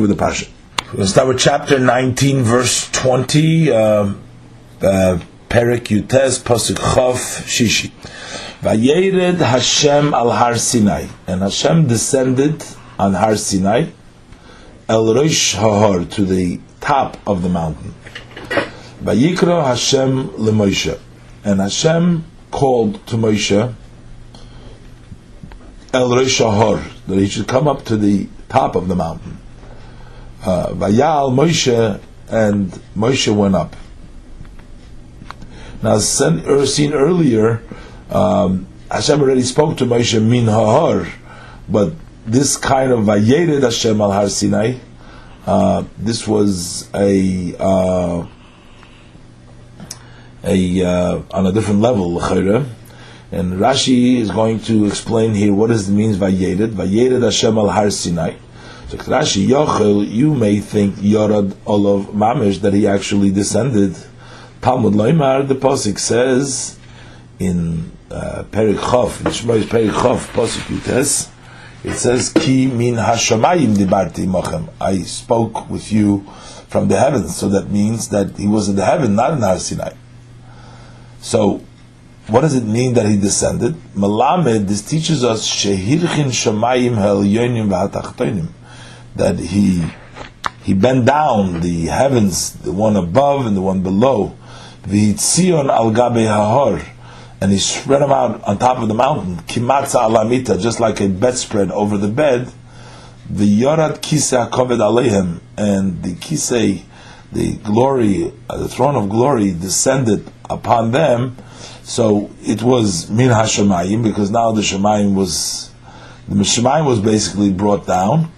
with the Pasha. We'll start with chapter 19, verse 20, uh, uh, Perik Yutes, Pasuk Chav, Shishi. Vayered Hashem al Har Sinai, and Hashem descended on Har Sinai, El Rosh Hahar, to the top of the mountain. Vayikra Hashem leMoshe, and Hashem called to Moshe, El Rosh Hahar, that he should come up to the top of the mountain. Uh, Vayal Moshe and Moshe went up. Now, seen earlier, um, Hashem already spoke to Moshe min ha'ar, but this kind of Vayered Hashem al Har Sinai, uh, this was a uh, a uh, on a different level, and Rashi is going to explain here what it means Vayered, Vayered Hashem al Har Sinai. So Rashi Yochel, you may think Yorad Olav Mamish that he actually descended. Talmud Loimar, the Pasuk says in uh, Perik in Shmoy's Perik Chof, Pasuk Yutes, it says, Ki min hashamayim dibarti mochem. I spoke with you from the heavens. So that means that he was in the heaven, not in Har Sinai. So, what does it mean that he descended? Malamed, this teaches us, Shehirchin shamayim hel yonim v'hatachtonim that he he bent down the heavens, the one above and the one below, the tzion al gabe hahor, and he spread them out on top of the mountain, kimatza alamita, just like a bedspread over the bed. The yorad kisei hakoved aleihim, and the kisei, the glory, uh, the throne of glory, descended upon them. So it was min hashemayim because now the shemayim was the shemayim was basically brought down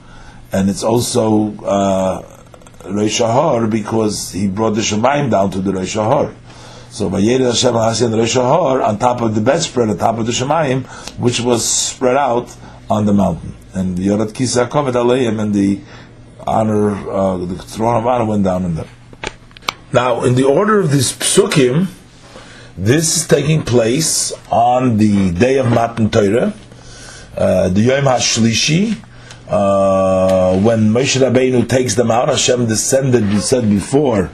and it's also uh, Reish because he brought the Shemaim down to the Reish Ahar. So Vayed Hashem Hasi the Reish Ahar on top of the bedspread, on top of the Shemaim, which was spread out on the mountain. And the Yorat Kisa Komet Aleim and the honor, uh, the throne of honor went down in there. Now, in the order of these psukim, this is taking place on the day of Matan Torah, uh, the Yom HaShlishi, uh, when Moshe Rabbeinu takes them out, Hashem descended. We said before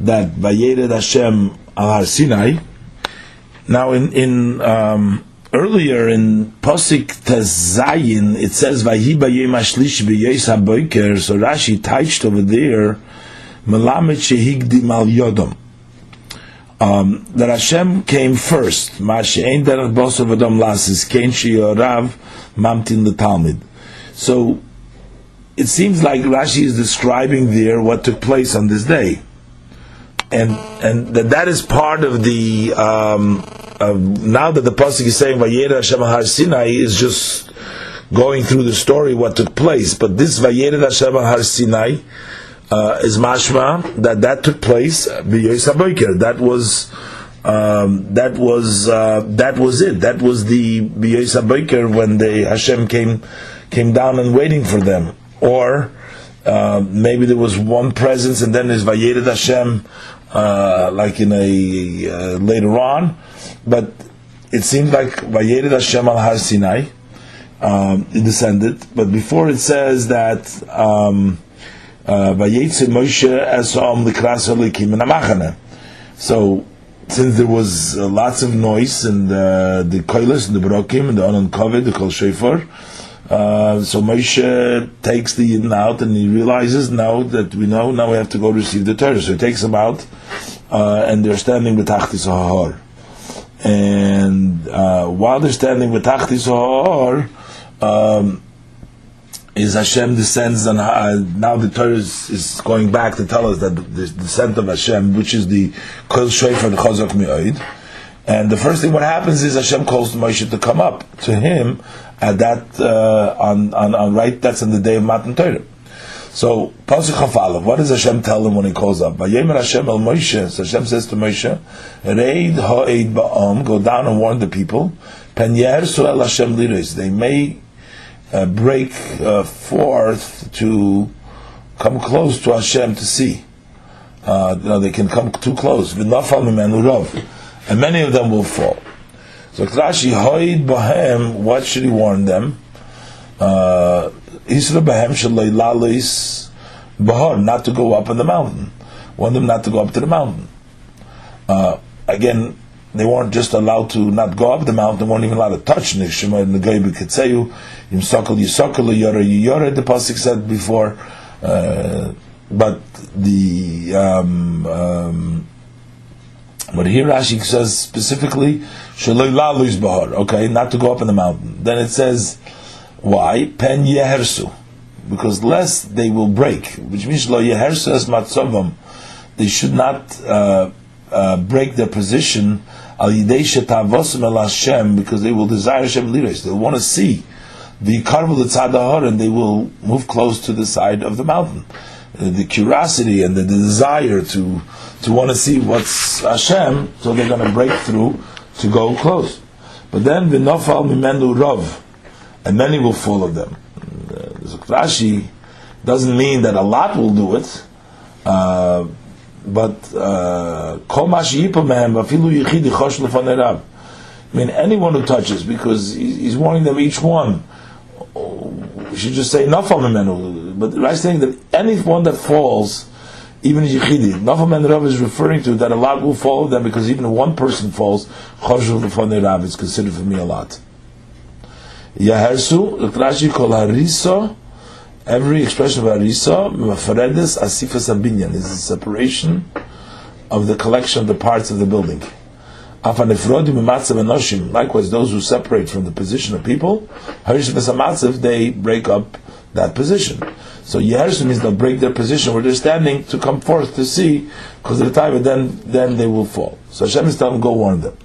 that Vayered Hashem al Har Sinai. Now, in in um, earlier in Posik Tezayin, it says Vayi Bayim Ashlish B'Yes Haboiker. So Rashi touched over there Melamed Shehigdi Mal Yodom. Um, that Hashem came first. Mashe Ein Derech Bosor V'Dom Lasis Kein Sheyorav Mamtin L'Talmid. So it seems like Rashi is describing there what took place on this day, and and that that is part of the um, now that the pasuk is saying Vayera Hashem Har Sinai is just going through the story what took place, but this Vayera Hashem Har Sinai uh, is mashma that that took place That was. Um, that was uh, that was it. That was the B'Yosab when the Hashem came came down and waiting for them, or uh, maybe there was one presence and then there's Vayered Hashem, uh, like in a uh, later on, but it seemed like Vayered Hashem al Har Sinai. Um, it descended, but before it says that um, uh, Vayetze Moshe Esom Likras Elikim in So since there was uh, lots of noise and uh, the koilas and the brokim and the kovid, the kol shofar, uh, so Moshe takes the Yidden out and he realizes now that we know, now we have to go receive the Torah. So he takes them out uh, and they're standing with Tachtis Hahar. And uh, while they're standing with Tachtis Hahar, um, is Hashem descends on uh, now the Torah is, is, going back to tell us that the descent of Hashem, which is the Kol Shofar the Chazak Mi'oid, and the first thing what happens is Hashem calls Moshe to come up to him at that uh, on, on on right. That's in the day of Matan Torah. So Pasuk Chafalav, what does Hashem tell him when he calls up? Vayemer Hashem el Moshe. So Hashem says to Moshe, Reid ha'ed ba'om, go down and warn the people. Penyer el Hashem liris. They may uh, break uh, forth to come close to Hashem to see. Uh, you know, they can come too close. And many of them will fall. So Rashi hoid bohem. What should he warn them? Isra Bahem Shalai Lalis Bahar, not to go up on the mountain. Warn them not to go up to the mountain. Uh, again, they weren't just allowed to not go up the mountain, weren't even allowed to touch Nishima and the Gaibi Ketseyu, Yimsakal Yisakal Yara Yara, the Pasik said before. Uh, but the um, um, but here Rashi says specifically okay, not to go up in the mountain. Then it says why? Pen Yehersu. Because lest they will break, which means Lo Yehersu es matzavam. They should not uh, uh, break their position al yidei el Hashem because they will desire Hashem liris. They'll want to see the karvel tzadahar and they will move close to the side of the mountain. Uh, the curiosity and the, the desire to to want to see what's Hashem, so they're going to break through to go close. But then v'nofal mimenu rav, and many will follow them. Uh, Rashi doesn't mean that a lot will do it. Uh, but uh, kol I mean, anyone who touches, because he's warning them each one. We should just say nafal memenu. But right saying that anyone that falls, even yichidi, nafal memenu is referring to that a lot will follow them because even one person falls, choshul lefanei is considered for me a lot. Yahersu, Rashi kol harisa every expression of arisa, mafaredes asifas abinyan, is a separation of the collection of the parts of the building. Likewise, those who separate from the position of people, they break up that position. So Yehersu means they'll break their position where they're standing to come forth to see, because of the time, then then they will fall. So Hashem is telling them, go warn them.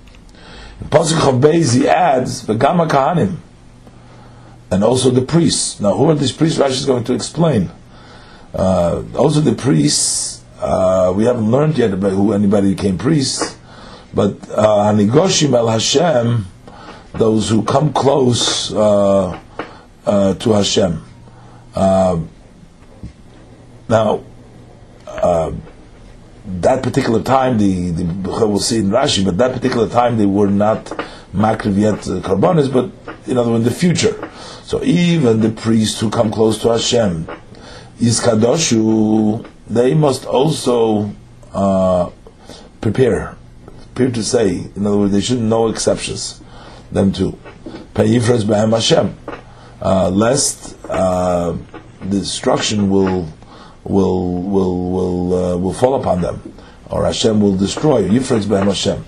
In Pasuk of he adds, "V'gama kahanim." and also the priests. Now, who are these priests? Rashi is going to explain. Uh, also, the priests. Uh, we haven't learned yet about who anybody became priests, but uh, Hanigoshim El Hashem, those who come close uh, uh, to Hashem. Uh, now, that particular time, the, the we'll see in Rashi, but that particular time they were not makriv yet karbonis, but in other words, in the future. So even the priests who come close to Hashem, Yizkadoshu, they must also uh, prepare. Prepare to say, in other words, they should no exceptions. Them too. Payifras b'hem Hashem, uh, lest uh, the destruction will will will will uh, will fall upon them, or Hashem will destroy. Yifras b'hem Hashem.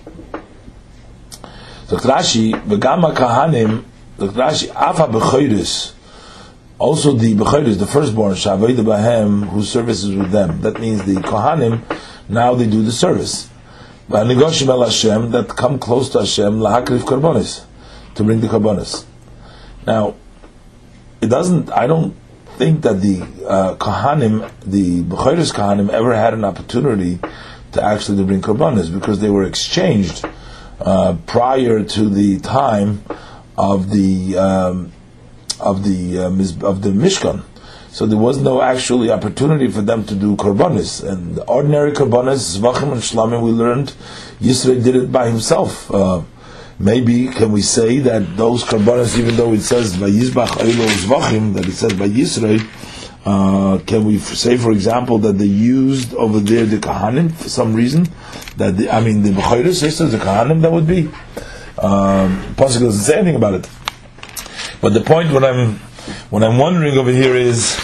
So Rashi, v'gama kahanim Rashi, Afa Bechayris, also the Bechayris, the firstborn, Shavayda Bahem, who services with them. That means the Kohanim, now they do the service. Negoshim El Hashem, that come close to Hashem, Lahakrif Karbonis, to bring the Karbonis. Now, it doesn't, I don't think that the uh, Kohanim, the Bechayris Kohanim, ever had an opportunity to actually to bring Karbonis, because they were exchanged uh, prior to the time of the um, of the uh, of the Mishkan. So there was no actually opportunity for them to do korbanis. And ordinary korbanis, zvachim and shlamim, we learned Yisrael did it by himself. Uh, maybe can we say that those korbanis, even though it says by Yizbach Zvachim, that it says by Yisrael, uh, can we say, for example, that they used over there the kahanim for some reason? That the, I mean, the bechayres says the kahanim that would be. Um, Pasuk doesn't say anything about it. But the point what I'm what I'm wondering over here is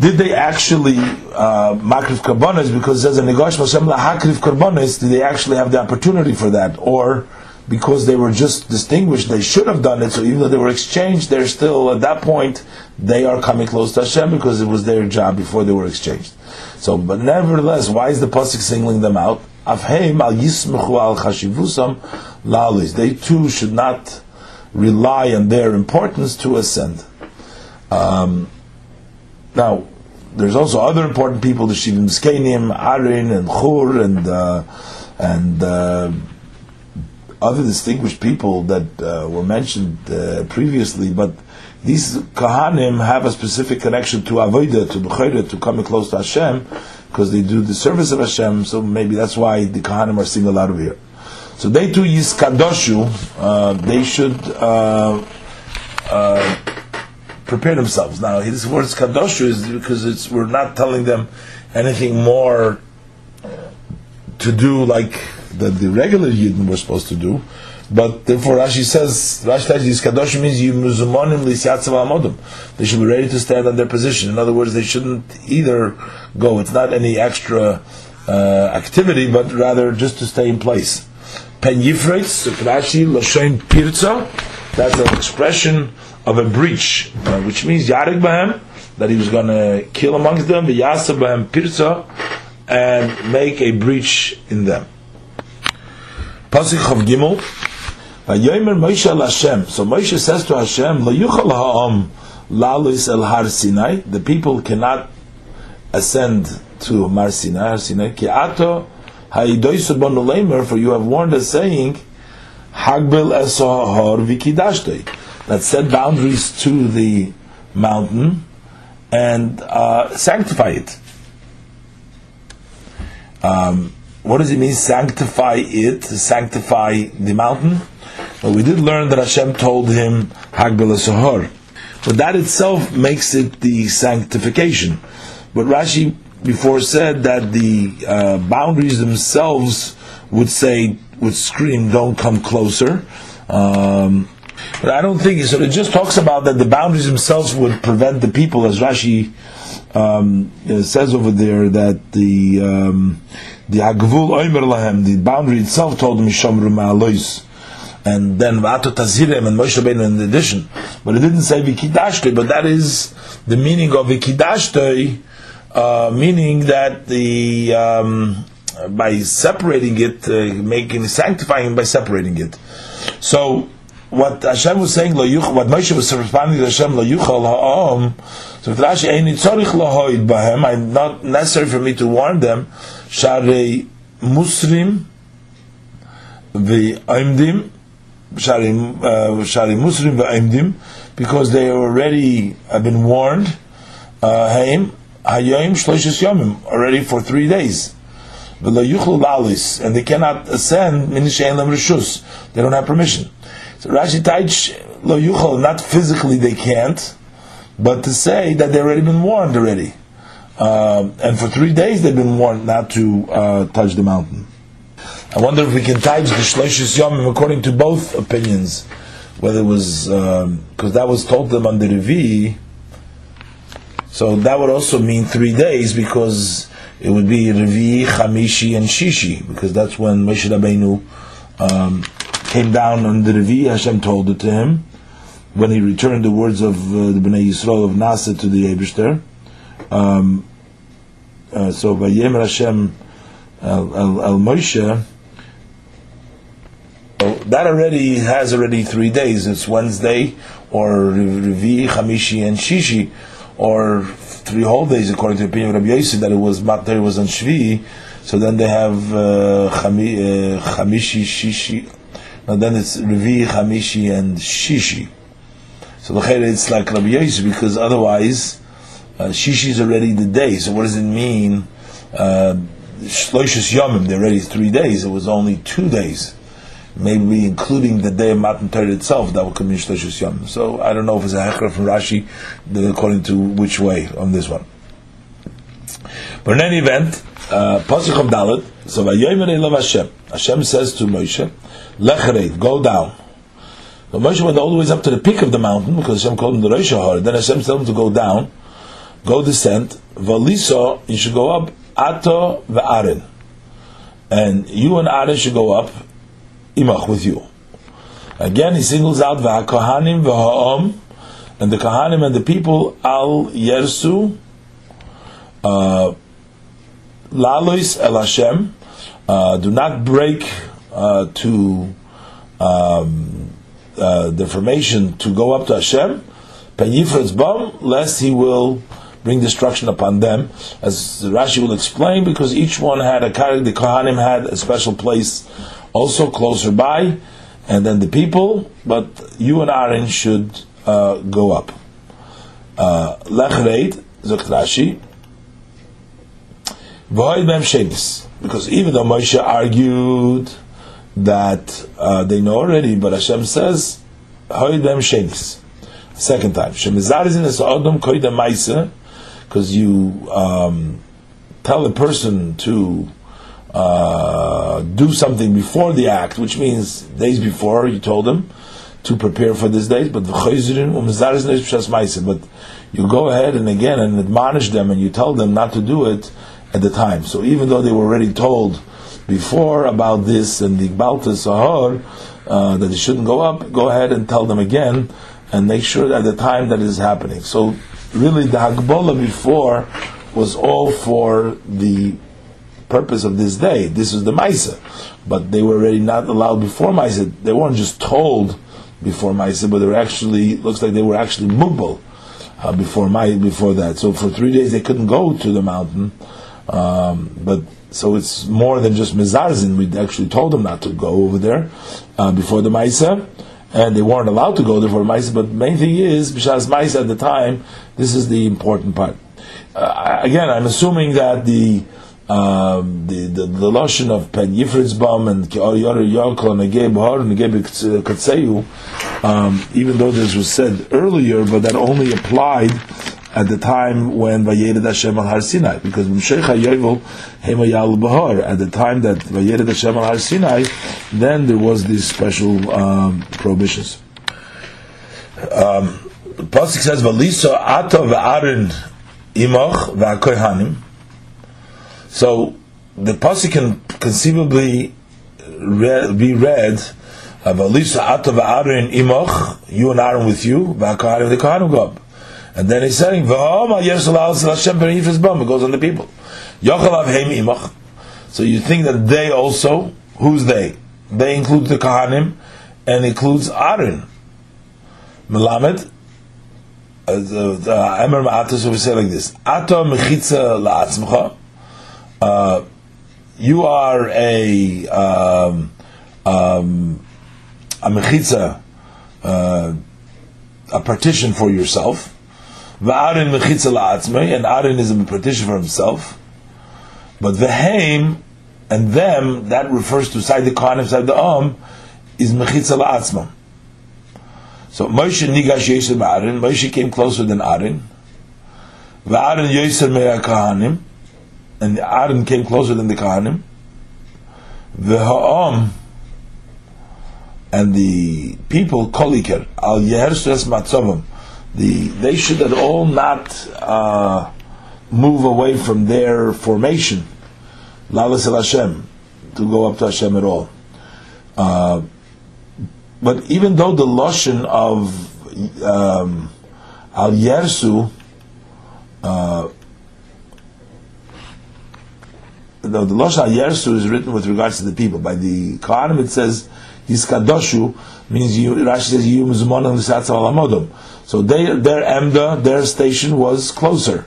did they actually uh, makrif karbonis because says in Negosh Hashem lahakrif karbonis did they actually have the opportunity for that or because they were just distinguished they should have done it so even though they were exchanged they're still at that point they are coming close to Hashem because it was their job before they were exchanged so but nevertheless why is the pasuk singling them out al lalis. They too should not rely on their importance to ascend. Um, now, there's also other important people, the Shivim Skenim, Arin, and Chur, and uh, and uh, other distinguished people that uh, were mentioned uh, previously, but these Kahanim have a specific connection to Avodah, to Bechayra, to coming close to Hashem, because they do the service of Hashem, so maybe that's why the Kahanim are singled out of here. So they too Yiskadoshu, uh, they should uh, uh, prepare themselves. Now, this word kadosh is because it's we're not telling them anything more to do like that the regular Yidden were supposed to do. But therefore, Rashi says, Rashi says, this kadosh means you muzumonim lisyatzav amodim. They should be ready to stand on their position. In other words, they shouldn't either go. It's not any extra uh, activity, but rather just to stay in place. Pen yifreitz, Rashi, lashain pirza. That's an expression of a breach, uh, which means yarik bahem, that he was going to kill amongst them, v'yasa bahem pirza, and make a breach in them. Pasuk of Gimel, Vayomer Moshe al Hashem. So Moshe says to Hashem, Lo yuchal ha'am lalis el har Sinai. The people cannot ascend to Mar Sinai, Har Sinai. Ki ato ha'idoisu bonu leimer, for you have warned us saying, Hagbel esohor vikidashtoi. That set boundaries to the mountain and uh, sanctify it. Um, what does it mean, sanctify it, sanctify the mountain? Well, we did learn that Hashem told him, Hagbel Sahar. But that itself makes it the sanctification. But Rashi before said that the uh, boundaries themselves would say, would scream, don't come closer. Um, but I don't think so. It just talks about that the boundaries themselves would prevent the people, as Rashi um, says over there, that the um, the Agvul Oimer Lahem, the boundary itself told them Shamru Ma'alois. And then Va'ato Tazirem and Moshe Rabbeinu in addition. But it didn't say Vikidashtoi, but that is the meaning of Vikidashtoi, uh, meaning that the um, by separating it, uh, making sanctifying by separating it. So what Hashem was saying, what Moshe was responding to Hashem, lo yuchal ha'om. So Rashi, bahem. I'm not necessary for me to warn them. Sharei muslim v'aimdim. Shari uh, Shari Muslim v'aimdim, because they already have been warned. Uh, Haim hayom shloishes yomim already for three days. And they cannot ascend. Minishayin lem. They don't have permission. So Rashi Taich lo not physically they can't, but to say that they've already been warned already. Um, and for three days they've been warned not to uh, touch the mountain. I wonder if we can touch the Shloshis Yomim according to both opinions, whether it was, because um, that was told them on the Revi, so that would also mean three days because it would be Revi, Chamishi, and Shishi, because that's when Moshe Rabbeinu um, came down on the Revi, Hashem told it to him, when he returned the words of uh, the Bnei Yisrael of Nasa to the Eberster. Um, uh, so Vayem Hashem al, al, Moshe, that already has already three days. It's Wednesday, or Revi, Chamishi, and Shishi, or three whole days, according to the opinion of Rabbi Yosef, that it was Mater was on Shvi. So then they have uh, uh, Chamishi, Shishi, and then it's Revi, Chamishi, and Shishi. So the it's like Rabbi Yosef because otherwise uh, Shishi is already the day. So what does it mean? Uh, Shloishus Yomim, they're already three days. It was only two days. Maybe including the day of Matan Torah itself, that would come in Shloishus Yomim. So I don't know if it's a hechra from Rashi, according to which way on this one. But in any event, uh, Pasuk of Dalit, so Vayomer Elav Hashem. Hashem says to Moshe, Lechreit, go down. But Moshe went all the way up to the peak of the mountain because Hashem called him the Rosh. Then Hashem told him to go down, go descend. Valiso, you should go up. Ato ve'arin, and you and Aaron should go up. Imach with you. Again, he singles out v'hakohanim v'ha'om, and the kohanim and the people al yersu. Uh, Lalois el Hashem, uh, do not break uh, to um, uh, the formation to go up to Hashem, bam, lest he will bring destruction upon them, as Rashi will explain, because each one had a the Kohanim had a special place also closer by, and then the people, but you and Aaron should uh, go up. Uh, Lechreit, Zokt Rashi, because even though Moshe argued that uh, they know already, but Hashem says, "Hoidem shenis." Second time. Shemizarizin is Adam Koida Maisa, because you um, tell a person to uh, do something before the act, which means days before you told them to prepare for this day. But but you go ahead and again and admonish them and you tell them not to do it at the time. So even though they were already told before about this and the Balta Sahar uh, that they shouldn't go up, go ahead and tell them again and make sure at the time that it is happening. So really the Hagbola before was all for the purpose of this day. This is the Maisa. But they were already not allowed before Maisa. They weren't just told before Maisa, but they were actually, looks like they were actually Mugbal uh, before my, before that. So for three days they couldn't go to the mountain. Um, but so it's more than just Mizarzin. We actually told them not to go over there uh, before the Maisa and they weren't allowed to go there for Maisa. But main thing is, Bishas Maisa at the time, this is the important part. Uh, again, I'm assuming that the um, the, the the lashon of Pen Yifritzbam and Yor Yalkol and Negeb Har and Negeb Katseu, um, even though this was said earlier, but that only applied at the time when Vayered Hashem al Har Sinai, because Mshech HaYovel Hemayal Bahar, at the time that Vayered Hashem al Har Sinai, then there was these special um, prohibitions. Um, the Pasuk says, "Valisa Ata v'Aaron Imach v'Akohanim." So the pasuk can conceivably be read uh, "Valisa Ata v'Aaron Imach," you and Aaron with you, v'Akohanim the Kohanim go up. And then he's saying, "V'Hama Yisrael Hashem Berifis Bam." It goes on the people. Yochalav Heim Imach. So you think that they also, who's they? They include the Kahanim and includes Aaron. Melamed. Emer Ma'ata, so we say like this: Ato mechitza la'atzmcha. Uh, you are a um, um, a mechitza, uh, a partition for yourself. V'arin mechitza la'atzmei, and Aaron is a partition for himself. But the haim and them, that refers to side the Kohanim, side the Om, is mechitza la'atzma. So Moshe nigash Yosef Aaron, Moshe came closer than Aaron. V'Aaron Yosef me'a Kohanim, and Aaron came closer than the Kohanim. V'ha'om, and the people, Koliker, al yeher matzovam, the they should at all not uh, move away from their formation, lalas el Hashem, to go up to Hashem at all. Uh, but even though the lashon of um, al yersu, uh, the, lashon al yersu is written with regards to the people. By the Kohanim, it says Yiskadoshu means you, Rashi says you alamodom. So they, their emda, their station was closer.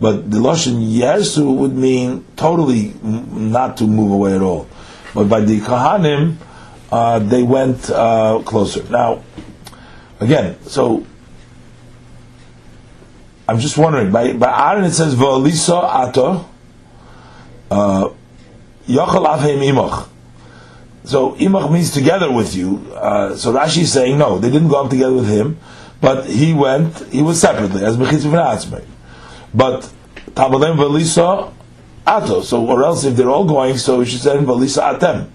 But the Lashon Yersu would mean totally not to move away at all. But by the Kahanim, uh, they went uh, closer. Now, again, so I'm just wondering, by, by Aaron it says, V'alisa ato, uh, Yochel avheim imach. So imach means together with you. Uh, so Rashi is saying no, they didn't go up together with him, but he went. He was separately as mechitz. But tabalem v'lisa ato. So or else if they're all going, so we should say v'lisa atem.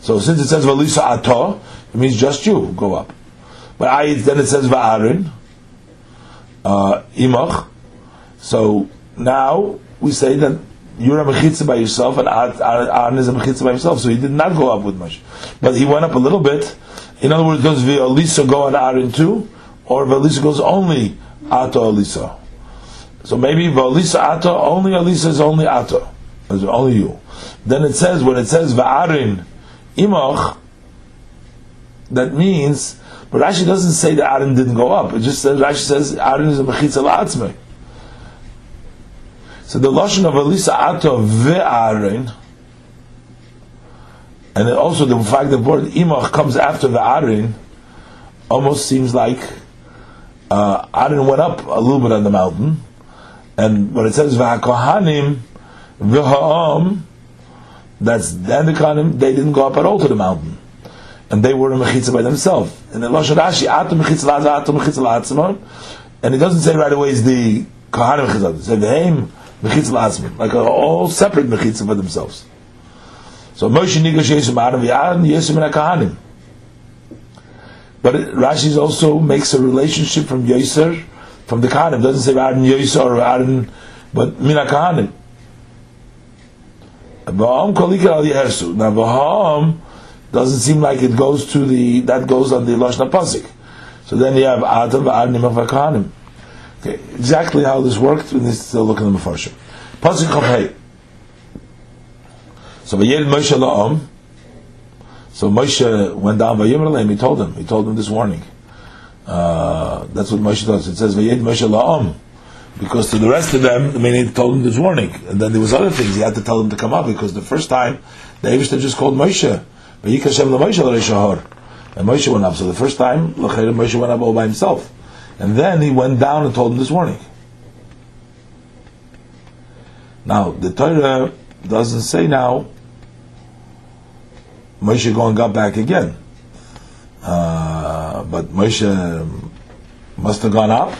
So since it says v'lisa ato, it means just you go up. But I then it says va'arin uh, imach. So now we say that you're a mechitza by yourself, and Aaron is a mechitza by himself, so he did not go up with much. But he went up a little bit. In other words, does Elisa go on Aaron too? Or Elisa goes only Ato Elisa? So maybe Elisa Ato, only Elisa is only Ato. It's only you. Then it says, when it says Va'arin Imach, that means, but Rashi doesn't say that Aaron didn't go up. It just says, Rashi says Aaron is a mechitza la'atzmei. So the lashon of Elisa Ato ve'arin, and also the fact that the word imach comes after ve'arin, almost seems like uh, Aaron went up a little bit on the mountain, and when it says ve'akohanim ve'ha'am, that's then the Kohanim, they didn't go up at all to the mountain. and they were a mechitza by themselves. And the Lashon Rashi, atum mechitza la'atzma, atum mechitza la'atzma, and it doesn't say right away is the Kohanim mechitza. It says v'heim mechitza la'atzma, like all separate mechitza for themselves. So Moshe nigash yesum adam v'yad yesum and Kohanim. But Rashi also makes a relationship from Yoser, from the Kohanim. It doesn't say Aaron Yoser or Aaron, but Mina Kohanim. V'ham kolikar al. Now doesn't seem like it goes to the that goes on the lashna pasik. So then you have adam v'adnim of Kohanim. Okay, exactly how this worked. We need to still look in the Mefarshim. Pasuk Chav So v'yed Moshe la'am. So Moshe went down by Yimralim, he told him, he told him this warning. Uh, that's what Moshe does. It says, Vayed Moshe la'am. Because to the rest of them, I mean, he told them this warning. And then there was other things he had to tell them to come up, because the first time, the Avishta just called Moshe. Vayik Hashem la'Moshe la'Reshahar. And Moshe went up. So the first time, L'chayr Moshe went up all by himself. And then he went down and told them this warning. Now, the Torah doesn't say now Moshe going up back again. Uh, but Moshe must have gone up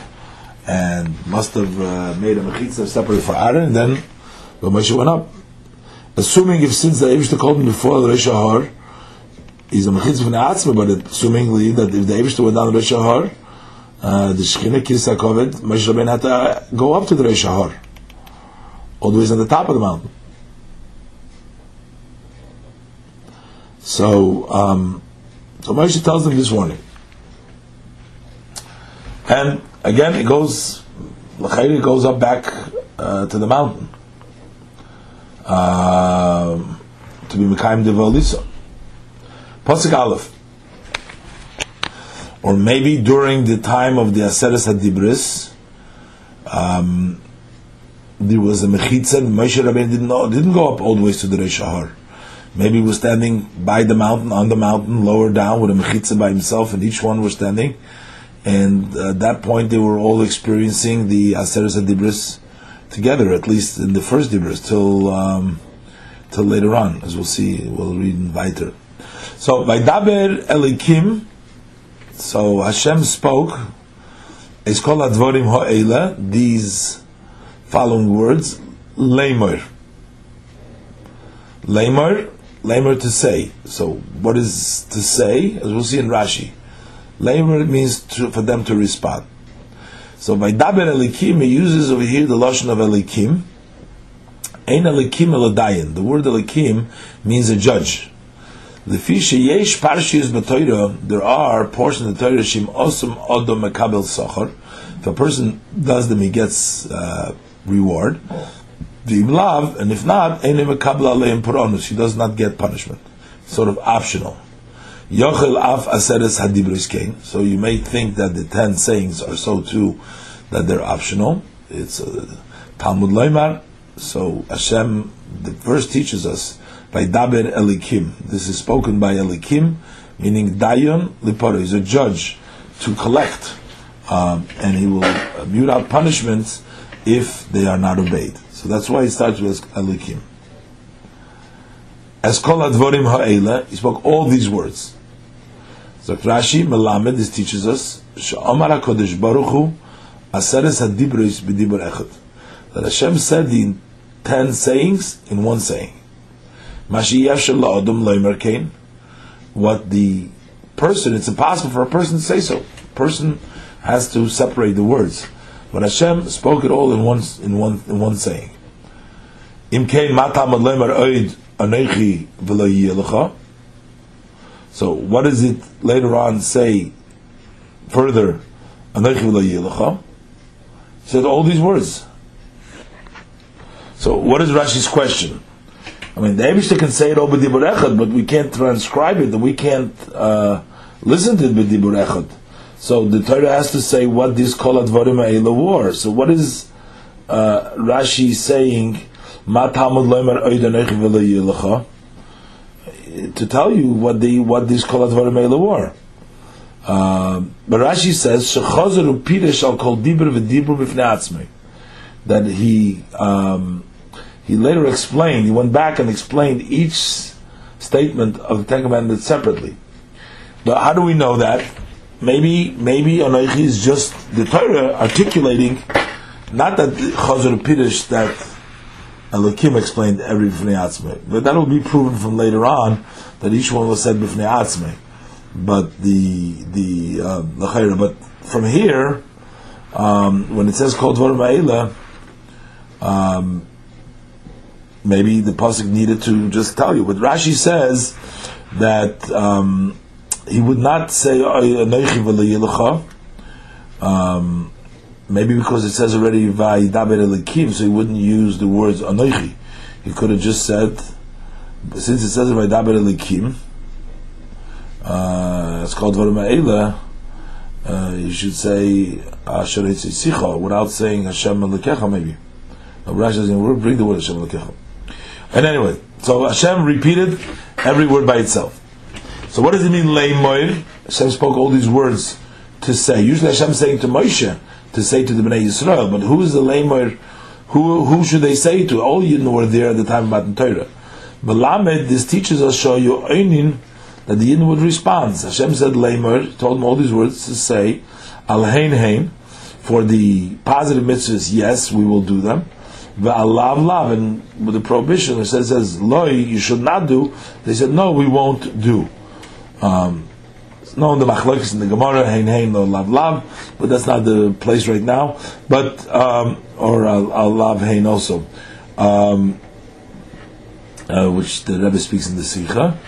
and must have uh, made a mechitza separate for Aaron, and then but Moshe went up. Assuming if since the Eibushter called him before the Har, he's a mechitza from the Atzma, but assumingly that if the Eibushter went down the Har, uh, the Shekhinah Kirsa Kovet, Moshe Rabbein had to go up to the Resh Har, all the way on the top of the mountain. So, um, so Moshe tells them this warning. And again, it goes, L'chayri goes up back uh, to the mountain uh, to be Mekayim Devalisa. Pasuk Aleph. Or maybe during the time of the Aseres Hadibris, um, there was a mechitza, Moshe Rabbeinu didn't, know, didn't go up all the way to the Reshahar. Maybe he was standing by the mountain, on the mountain, lower down with a mechitza by himself, and each one was standing. And at that point, they were all experiencing the Aseres Adibris together, at least in the first Dibris, till um, till later on, as we'll see, we'll read in Weiter. So, by Daber Elikim, so Hashem spoke, it's called Advorim Ha'ela, these following words, Lamer. Lamer Lamer to say. So what is to say? As we'll see in Rashi. Lamer means to, for them to respond. So by Daber Elikim, he uses over here the Lashon of Elikim. Ein Elikim Eladayin. The word Elikim means a judge. Lefisha yesh parshiyas b'toira, there are portions of the Torah shim osam odom mekabel sochar. If a person does them, he gets uh, reward. V'im and if not, enim mekabel aleim puronus, he does not get punishment. Sort of optional. Yochel af aseres hadibris. So you may think that the ten sayings are so too, that they're optional. It's uh, Talmud Leimar. So Hashem, the verse teaches us by Daber Elikim. This is spoken by Elikim, meaning Dayon Liporo. He's a judge to collect, um, and he will mute out punishments if they are not obeyed. So that's why he starts with Elikim. As Kol Advorim Ha'ela, he spoke all these words. So Rashi Melamed, this teaches us, Sha'omar HaKodesh Baruch Hu, Aseres HaDibros B'Dibur Echad. That Hashem said the ten sayings in one saying. Mashiach Shalom Loimer Kain. What the person, it's impossible for a person to say so. A person has to separate the words. But Hashem spoke it all in one in one in one saying. Im kein matam lemer oid anechi v'lo So what does it later on say further? Said all these words. So what is Rashi's question? I mean, the Ebishter can say it over the Echad, but we can't transcribe it, and we can't uh, listen to it with the Echad. So the Torah has to say what this kol advarim ha'ela were. So what is uh, Rashi saying? Ma talmud loimer oidanechi To tell you what the what this kol advarim were. Uh, but Rashi says shechazer upiresh al kol dibur v'dibur b'fnei That he um, he later explained. He went back and explained each statement of the Ten Commandments separately. But how do we know that? Maybe maybe Anoichi is just the Torah articulating, not that Chazar Pirish that Elokim explained every B'fnei Atzmei, but that will be proven from later on that each one was said B'fnei Atzmei. But the the uh, but from here, um, when it says Ma'ela, um, maybe the pasuk needed to just tell you. But Rashi says that um, he would not say um, maybe because it says already Vayidaber Elikim, so he wouldn't use the words Anoichi. He could have just said, since it says Vayidaber Elikim, uh, it's called Varma uh, you should say Asher Sicha without saying Hashem Elikecha maybe. No, Rashi doesn't bring the word Hashem Elikecha. And anyway, so Hashem repeated every word by itself. So what does it mean, Leimoir? Hashem spoke all these words to say. Usually Hashem is saying to Moshe to say to the Bnei Yisrael, but who is the Leimoir? Who, who should they say to? All you Yidden were there at the time of Matan Torah. But Lamed, this teaches us, show you, Einin, that the Yidden would respond. Hashem said Leimoir, told them all these words to say, Al Hein for the positive mitzvahs, yes, we will do them Va'alav lav, and with the prohibition, it says, says loy, you should not do. They said, no, we won't do. Um, no, in the machlokes in the Gemara, hein hein lo lav lav, but that's not the place right now. But um, or al lav hein also, um, uh, which the Rebbe speaks in the Sikha.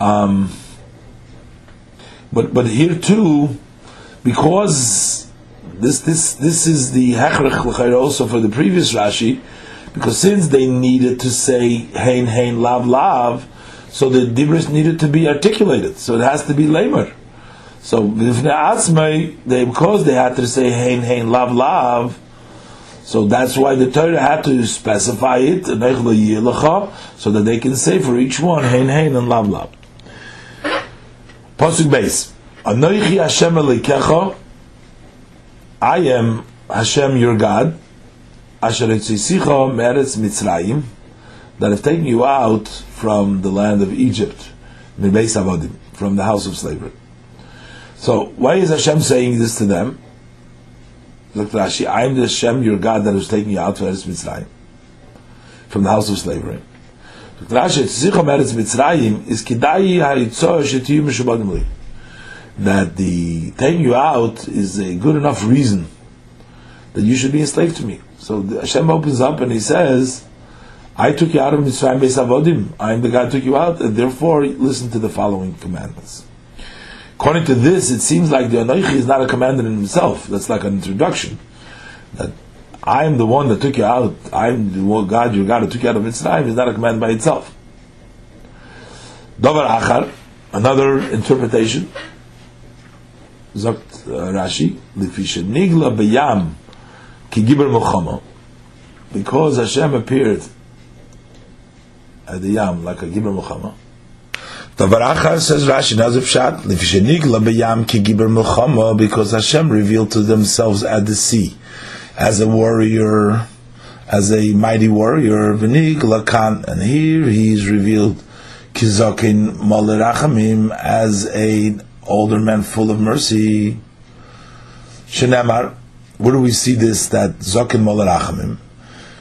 Um, but but here too, because this this this is the hechrech also for the previous Rashi, because since they needed to say hein hein lav lav, so the dibris needed to be articulated. So it has to be lamer. So they because they had to say hein hein lav lav. So that's why the Torah had to specify it, so that they can say for each one hein hein and lav lav. Pasuk base. Anoichi Hashem I am Hashem your God, Asher Meretz Mitzrayim, that have taken you out from the land of Egypt, from the house of slavery. So why is Hashem saying this to them? Look Rashi, I am the Hashem your God that taken you out from Eretz Mitzrayim, from the house of slavery. Look, Rashi, Tzichom Eretz Mitzrayim is Kidai Haritzor Shetiyu Meshubadim Li that the taking you out is a good enough reason that you should be enslaved to me. So Hashem opens up and He says, "I took you out of Mitzrayim Beis Avodim. I am the God who took you out, and therefore listen to the following commandments." According to this, it seems like the Anoichi is not a commandment in himself. That's like an introduction. That I am the one that took you out. I am the God, your God, who took you out of Mitzrayim is not a command by itself. Dover Achar, another interpretation sagt uh, Rashi, Lefisha Nigla Beyam Ki Giber Mochama, because Hashem appeared at the Yam like a Giber Mochama. Davar says Rashi Nazif Shat Lefisha Nigla Beyam Ki Giber Mochama, because Hashem revealed to themselves at the sea as a warrior, as a mighty warrior, V'nig Lakan, and here he's revealed Kizakin Malerachamim as a older man full of mercy. Shenamar, where do we see this that Zokin Molarachamim?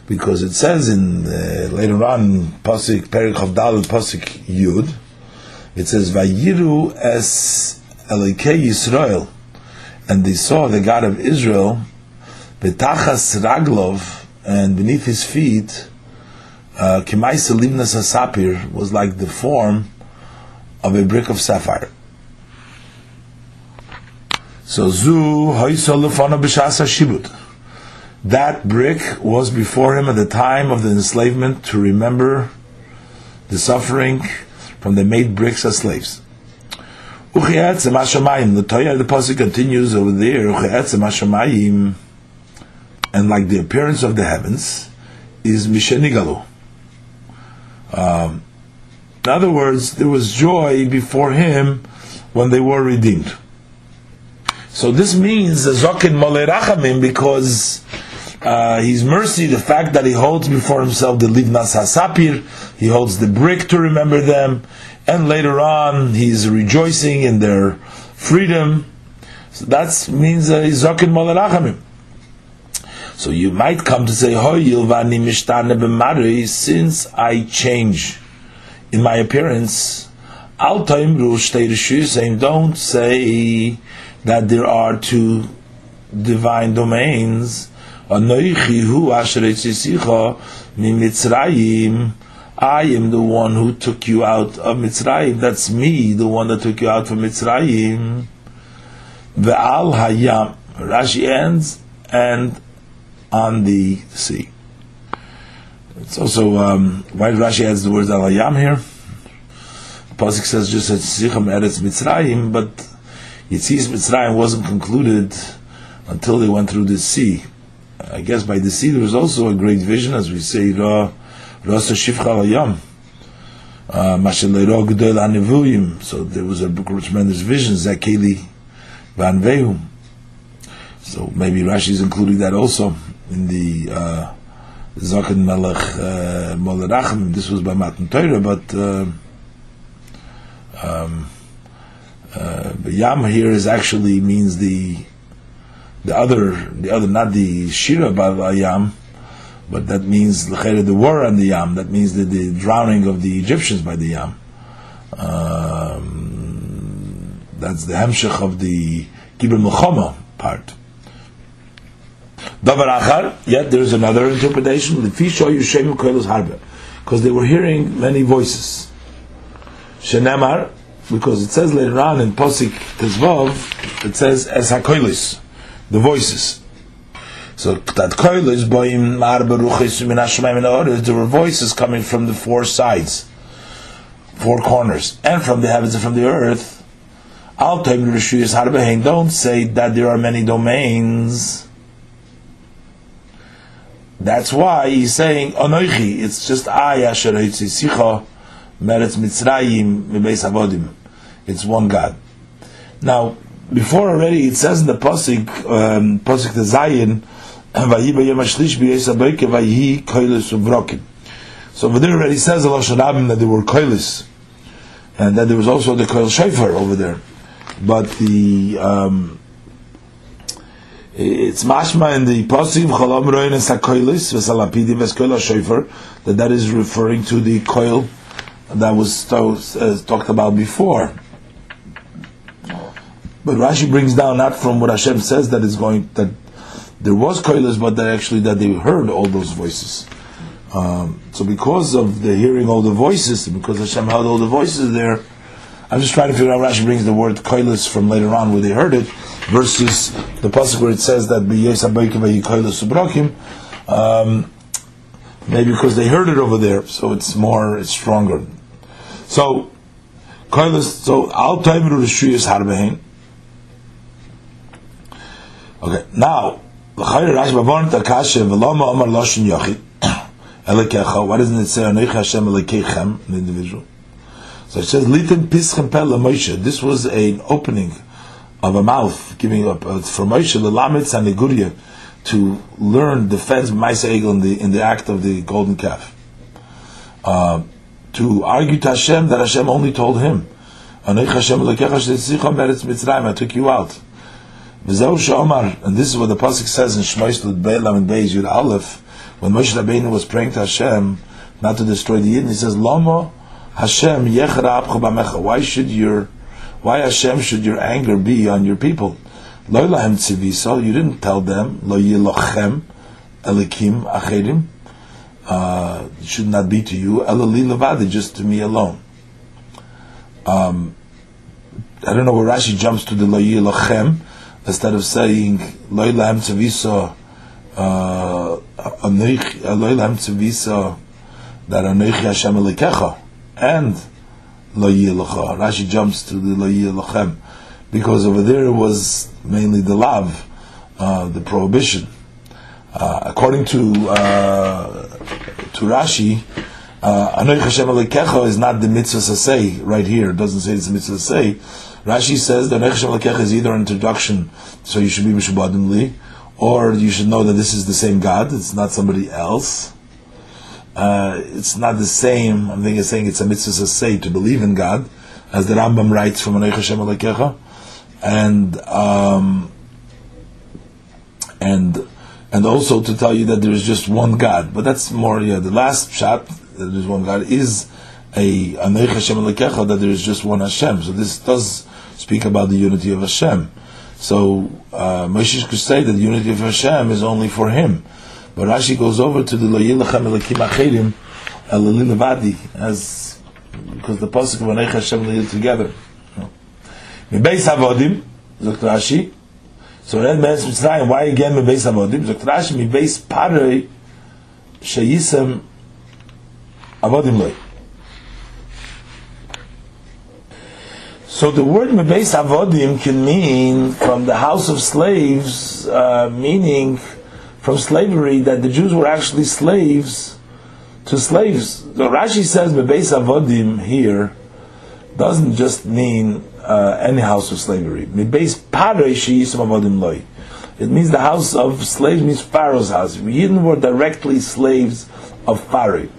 Because it says in uh, later on Pasik Perik of Dal Pasik Yud, it says Vayiru es Elikei Yisrael, and they saw the God of Israel, Betachas Raglov, and beneath his feet, uh, Kimai Selimnas Asapir was like the form of a brick of sapphire. So zu shibut. That brick was before him at the time of the enslavement to remember the suffering from the made bricks as slaves. The Torah, the pasuk continues over there. And like the appearance of the heavens is mishenigalu. Um, in other words, there was joy before him when they were redeemed. So this means the Zokin Molerachamim because uh, his mercy, the fact that he holds before himself the livnas hasapir, he holds the brick to remember them, and later on he's rejoicing in their freedom. So that means uh, he's zakin malarachamim. So you might come to say, since I change in my appearance, saying, don't say that there are two divine domains. I am the one who took you out of Mitzrayim. That's me, the one that took you out from Mitzrayim. Ve'al hayam. Rashi ends, and on the sea. It's also um, why Rashi adds the words al hayam here. The pasuk says just that Sicham Eretz Mitzrayim, but Yitzis Mitzrayim wasn't concluded until they went through the sea. I guess by the sea there was also a great vision, as we say, Ra Rasa Shifcha Hayam. Uh, so there was a tremendous vision, Zakeli Van Vehum. So maybe Rashi is including that also in the uh, Zaken Melech uh. This was by Matan Torah, but uh, um, uh, Yam here is actually means the the other, the other, not the Shira Bal Yam, but that means the war on the Yam. That means the, the drowning of the Egyptians by the Yam. Um, that's the Hemshech of the Gibel Muhammad part. Davar Achar, yet there's another interpretation. The. Because they were hearing many voices. Shenemar, because it says later on in Posik Tezvov, it says as Hakoilis the voices. So that koilis boim arba ruchis hashemayim there were voices coming from the four sides, four corners, and from the heavens and from the earth. Al Don't say that there are many domains. That's why he's saying Anoichi. It's just I asher sicha meretz mitzrayim mibeis avodim. It's one God. Now before already it says in the pasuk um, pasuk the uvrokim. So over there already says Allah that there were koilis, and that there was also the koil shofar over there, but the um, it's mashma in the pasuk chalam roin es hakoilis v'salapidim es koil shofar that that is referring to the koil that was uh, talked about before. But Rashi brings down not from what Hashem says that is going that there was koilas, but that actually that they heard all those voices. Um, so because of the hearing all the voices, because Hashem heard all the voices there, I'm just trying to figure out. Rashi brings the word koilas from later on where they heard it, versus the pasuk where it says that. Um, maybe because they heard it over there, so it's more, it's stronger. So, koilas. So al taimiru rishuyas harbehin. Okay, now. Why doesn't it say Anoich Hashem Elekechem, an individual? So it says Litin Pischem Pel Moshe. This was an opening of a mouth giving up uh, for Moshe and Neguria to learn defense Maisa Egel in the in the act of the golden calf. Uh, to argue to Hashem that Hashem only told him, Anoich Hashem Elekecha Shtetzicha Meretz Mitzrayim. I took you out. And this is what the pasuk says in Shmois Beilam and Beis Yud Aleph, when Moshe Rabbeinu was praying to Hashem not to destroy the Yidden, he says, "Lama Hashem yechra b'amecha." Why should your, why Hashem should your anger be on your people? Lo lahem tziviso. You didn't tell them lo yilochem elikim acherim. Uh, should not be to you. Elali levadi, just to me alone. Um, I don't know where Rashi jumps to the lo yilochem instead of saying loylam tzavisa uh, loylam tzavisa that anoich Hashem elikecha and lo yilacha. Rashi jumps to the lo yilachem because over there it was mainly the lav, uh, the prohibition. Uh, according to uh, to Rashi, uh, Anoich Hashem Alekecha is not the mitzvah say right here. It doesn't say it's a mitzvah say. Rashi says that Nechshav Lakech is either an introduction, so you should be Mishabadimli, or you should know that this is the same God. It's not somebody else. Uh, it's not the same. I'm thinking, saying it's a mitzvah to say to believe in God, as the Rambam writes from Anoich Hashem Alekecha, and um, and and also to tell you that there is just one God. But that's more. Yeah, the last shot that there is one God is a Anoich Hashem Alekecha that there is just one Hashem. So this does speak about the unity of Hashem. So uh, Moshe could say that the unity of Hashem is only for him. But Rashi goes over to the Lo Yilachem Elakim Acherim Elelin as because the pasuk of Anei Hashem Lo together. Beis Avodim, Zokt Rashi. So then Beis Mitzrayim, why again Beis Avodim? Zokt Rashi, Beis Parei Sheyisem Avodim Loi. So the word mebeis avodim can mean from the house of slaves, uh, meaning from slavery that the Jews were actually slaves to slaves. So Rashi says mebeis avodim here doesn't just mean uh, any house of slavery. Mebeis parei sheyisam avodim loy. It means the house of slaves means Pharaoh's house. Yidden were directly slaves of Pharaoh.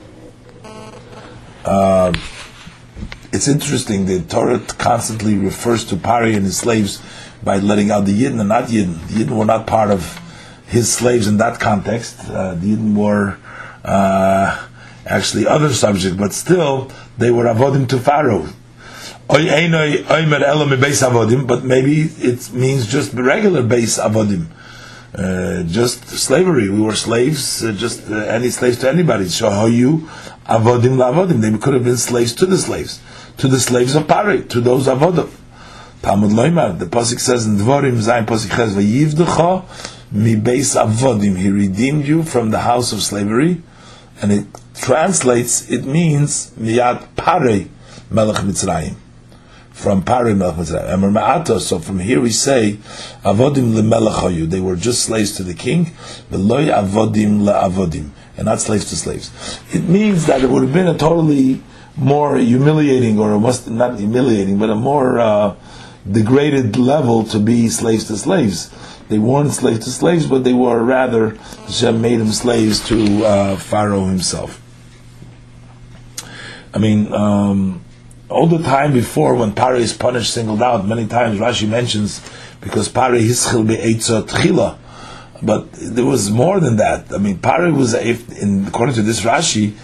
Uh, it's interesting. The Torah constantly refers to Pari and his slaves by letting out the Yidden and not Yidden. The Yidden were not part of his slaves in that context. Uh, the Yidden were uh, actually other subjects, but still they were avodim to Pharaoh. But maybe it means just regular base avodim. Uh, just slavery. We were slaves, uh, just uh, any slaves to anybody. So how you avodim la avodim? They could have been slaves to the slaves to the slaves of Pari, to those avodim. Talmud Loimar, the Pasuk says in Dvorim, Zayin Pasuk Ches, Vayivdecha mi beis avodim, he redeemed you from the house of slavery, and it translates, it means, miyad Pari melech Mitzrayim. From Pari melech Mitzrayim. Emor so from here we say, avodim lemelech they were just slaves to the king, veloy avodim le'avodim, and not slaves to slaves. It means that it would have been a totally more humiliating, or must not humiliating, but a more uh, degraded level to be slaves to slaves. They weren't slaves to slaves, but they were rather Hashem made them slaves to uh, Pharaoh himself. I mean, um, all the time before when Pari is punished, singled out, many times Rashi mentions because Pari hischil be'etzot chila. But there was more than that. I mean, Pari was, if, in, according to this Rashi,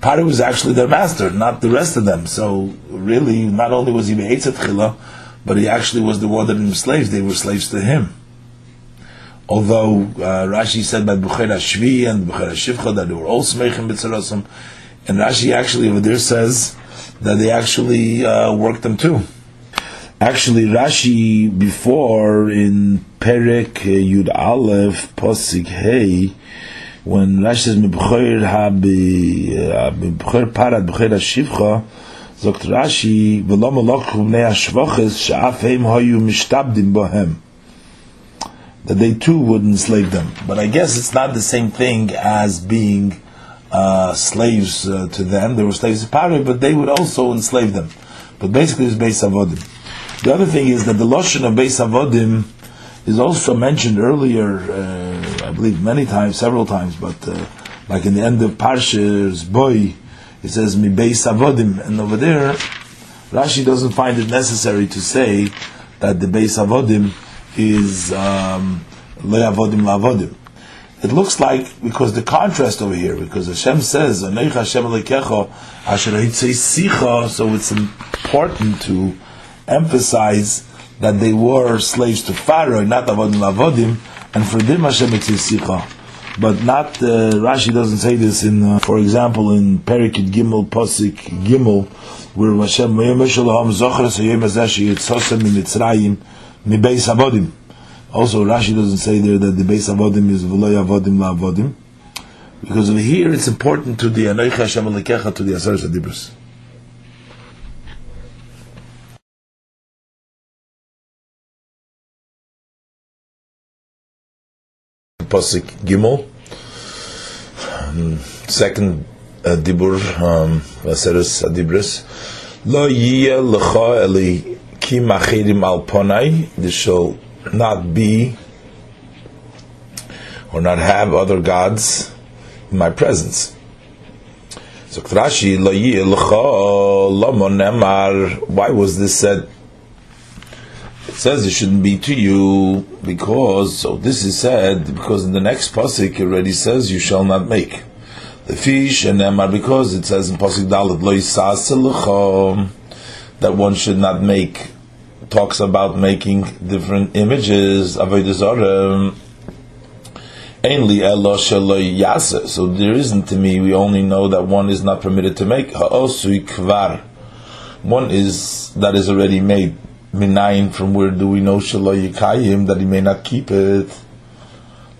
Pari was actually their master, not the rest of them. So really, not only was he Be'etzet Chila, but he actually was the one that them slaves. They were slaves to him. Although uh, Rashi said by Bukhara Shvi and Bukhara Shivcha that they were all Smechim B'tzarosim, and Rashi actually over there says that they actually uh, worked them too. Actually, Rashi before in Perek Yud Aleph Posik Hey when Rashi says mibchoir ha mibchoir parat bchoir shivcha sagt Rashi v'lo malachum nei hashvoches she'af heim hayu mishtabdim bohem that they too would enslave them. But I guess it's not the same thing as being uh, slaves uh, to them. They were slaves to Pari but they would also enslave them. But basically it's Beis Avodim the other thing is that the Lashon of Beis Avodim is also mentioned earlier uh, I believe many times, several times, but uh, like in the end of Parshas Boy, it says Mi Beis Avodim, and over there, Rashi doesn't find it necessary to say that the Beis Avodim is um, Le Avodim La Avodim. It looks like because the contrast over here, because Hashem says Hashem Asher so it's important to emphasize that they were slaves to Pharaoh, not Avodim Lavodim, and for them Hashem it's. But not, uh, Rashi doesn't say this in, uh, for example, in Perikid Gimel, Posik Gimel, where Hashem, Meshalaham Zochres Hayem Azashi Yitzosem Mitzrayim Mibeis Avodim. Also, Rashi doesn't say there that the base avodim is v'loy avodim la avodim, because over here it's important to the anoich Hashem alekecha to the asaras adibros. Pasik Gimel. Um, second uh, dibur, um, Vaseres Adibris. Lo yiyeh lecha eli ki achirim al ponai. This shall not be or not have other gods in my presence. So Rashi lo yir l'chah l'monemar. why was this said? It says it shouldn't be to you because so this is said because in the next pasuk it already says you shall not make the fish and nemar because it says in pasuk dalet lo that one should not make talks about making different images of a Ainly yasa. So there isn't to me. We only know that one is not permitted to make ha'osui kvar. One is that is already made. Minayin. From where do we know shaloi yikayim that he may not keep it?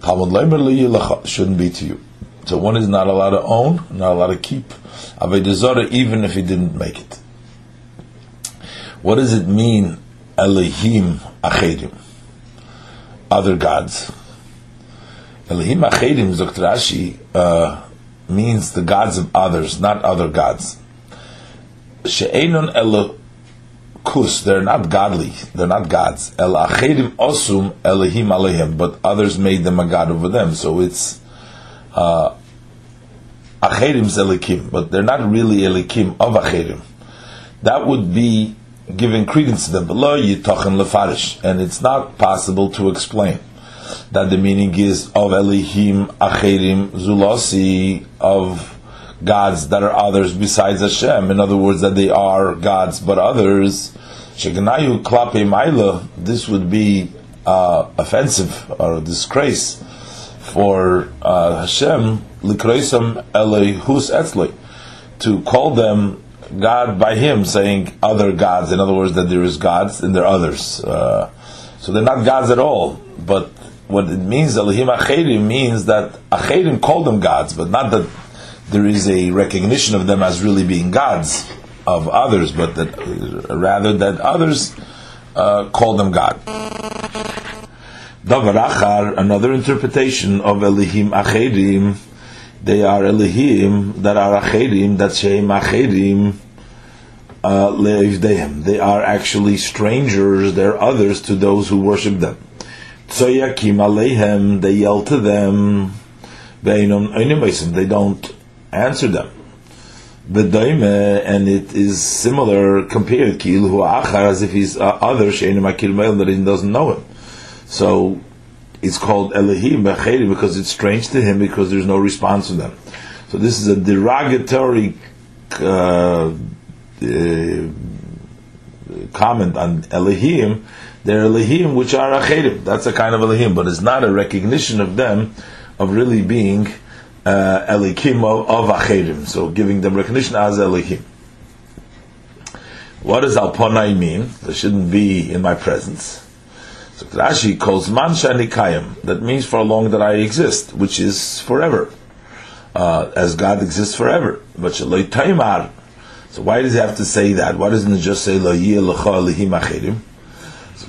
Talmud leimer shouldn't be to you. So one is not allowed to own, not allowed to keep avodah even if he didn't make it. What does it mean? Elohim achedim, other gods. Elohim Achedim, Dr. Uh, means the gods of others, not other gods. She'enon Elokus, they're not godly, they're not gods. El Achedim Osum Elohim Alehim, but others made them a god over them. So it's uh, Achedim's Elikim, but they're not really Elikim of Achedim. That would be giving credence to them. Below Yitachin Lefarish, and it's not possible to explain that the meaning is of Elohim Acherim Zulasi of gods that are others besides Hashem. In other words, that they are gods but others. Sheganayu Klape Maila. This would be uh, offensive or a disgrace for uh, Hashem. Likreisam Elihus Etzli to call them God by Him, saying other gods. In other words, that there is gods and there are others. Uh, so they're not gods at all, but what it means, Elohim Acherim, means that Acherim called them gods, but not that there is a recognition of them as really being gods of others, but that uh, rather that others uh, call them God. Davar another interpretation of Elohim Acherim, they are Elohim that are Acherim, that Shem Acherim, uh, they are actually strangers, they're others to those who worship them. Tzoyakim Alehem, they yell to them, they don't answer them. and it is similar compared as if he's uh, other sheinu makil male that he doesn't know him. So it's called Elohim because it's strange to him because there's no response to them. So this is a derogatory uh, uh, comment on Elohim they're Elohim which are Acherim. That's a kind of Elohim, but it's not a recognition of them of really being uh, Elikim of, Acherim. So giving them recognition as Elohim. What does Alponai mean? They shouldn't be in my presence. So Rashi calls Man Shanikayim. That means for long that I exist, which is forever. Uh, as God exists forever. But Shaloi Taimar. So why does he have to say that? Why doesn't he just say Lo Yeh Lecha Acherim?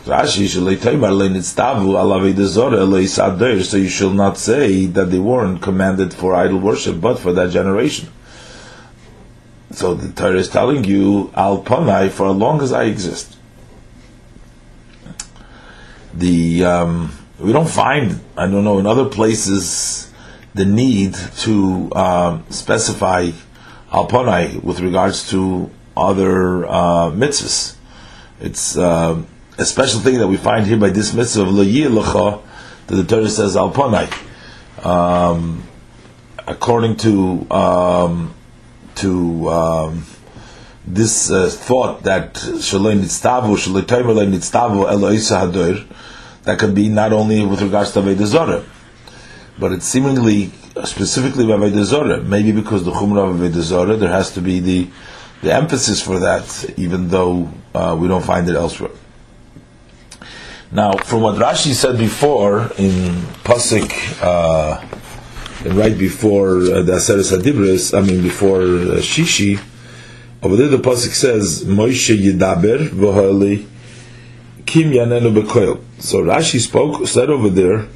Rashi so you shall not say that they weren't commanded for idol worship, but for that generation. So the Torah is telling you, Al Panai, for as long as I exist. The um, we don't find, I don't know, in other places the need to um, specify Al Panai with regards to other uh, mitzvahs. It's uh, a special thing that we find here by this mitzvah of Lacha, that the Torah says Al Um, according to um, to um, this uh, thought that Shalei Nitztavu, Shalei Toimer Nitztavu Eloisa Hadoir, that could be not only with regards to Avodah Zorah, but it's seemingly specifically by Avodah Zorah. Maybe because the Chumrah of Avodah Zorah, there has to be the the emphasis for that, even though uh, we don't find it elsewhere. Now, from what Rashi said before in Pasik, uh, right before uh, the Aseres Hadibris, I mean before uh, Shishi, over there the Pasik says, Moshe Yidaber v'hoeli kim yanenu bekoil. So Rashi spoke, said over there,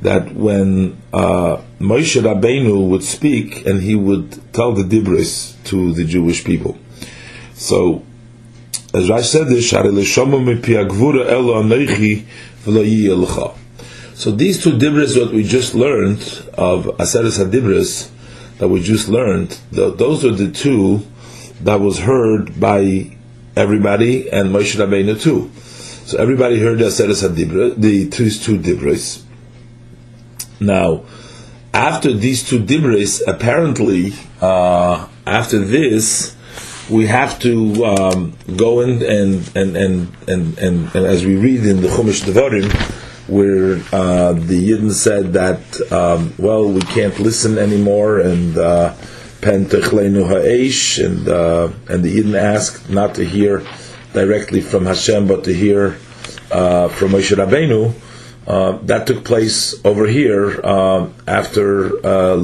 that when uh, Moshe Rabbeinu would speak and he would tell the Dibris to the Jewish people. So as Rashi said this, So So these two dibris, what we just learned of Aseres Hadibris, that we just learned, those are the two that was heard by everybody and Moshe Rabbeinu too. So everybody heard the Aseres Hadibris, the two, two dibris. Now, after these two dibris, apparently, uh, after this, we have to um, go in and and, and and, and and as we read in the Chumash Devarim, where uh, the Yidden said that um, well we can't listen anymore and uh, pentechlenu ha'esh and uh, and the Yidden asked not to hear directly from Hashem but to hear uh, from Moshe Rabbeinu. Uh, that took place over here uh, after uh,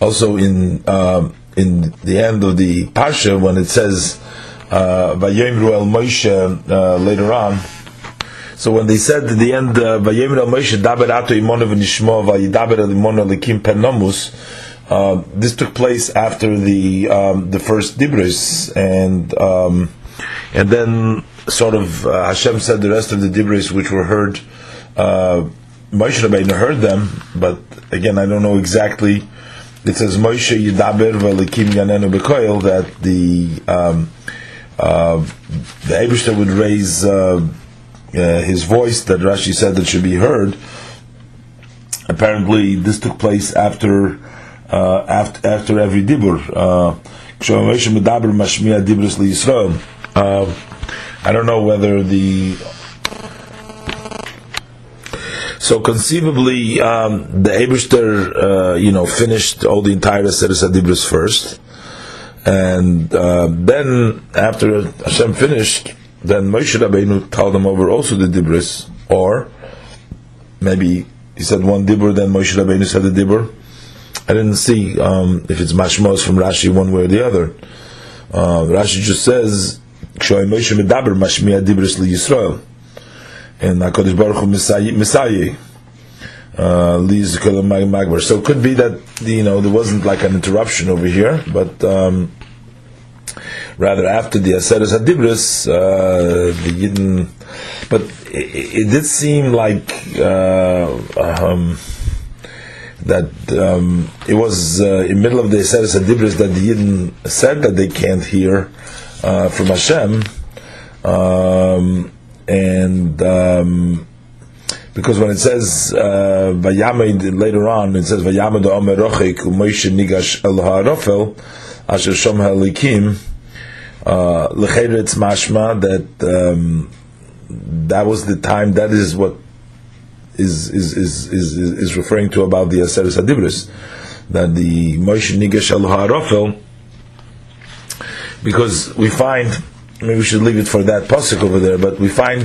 Also in uh, in the end of the parsha when it says Vayemru el Moshe later on. So when they said at the end, Vayemru el Moshe daber ato imonu v'nishmo vayidaber el imonu likim penomus. Uh, this took place after the um, the first dibris, and um, and then sort of uh, Hashem said the rest of the dibris which were heard. Uh, Moshe Rabbeinu heard them, but again, I don't know exactly. It says Moshe Yidaber v'Elikim Yanenu Bekoil that the um, uh, the Abishter would raise uh, uh, his voice that Rashi said that should be heard. Apparently, this took place after uh, after after every dibur. Uh, I don't know whether the so conceivably, um, the Eberster, uh, you know, finished all the entire Aseret Adibris first, and uh, then after Hashem finished, then Moshe Rabbeinu told them over also the Dibris, or maybe he said one Dibur, then Moshe Rabbeinu said the Dibur. I didn't see um, if it's Mashmos from Rashi one way or the other. Uh, Rashi just says, Moshe Medaber Mashmiya Dibris Li Yisrael. And HaKadosh Baruch Hu Messiah. Uh, so it could be that you know there wasn't like an interruption over here, but um, rather after the Aseres Hadibris, uh, the Yidden, but it, it, did seem like uh, um, that um, it was uh, in the middle of the Aseres Hadibris that the Yidden said that they can't hear uh, from Hashem, um, and um, because when it says uh, later on, it says Vayamad Omer Rochik U'Moshe Nigash El Ha'arofel Asher Shom Ha'likim. Uh, it's mashma that um, that was the time. That is what is is is is, is referring to about the Aseres Adibris, that the Moshe Nigash El Ha'arofel because we find maybe we should leave it for that pasuk over there. But we find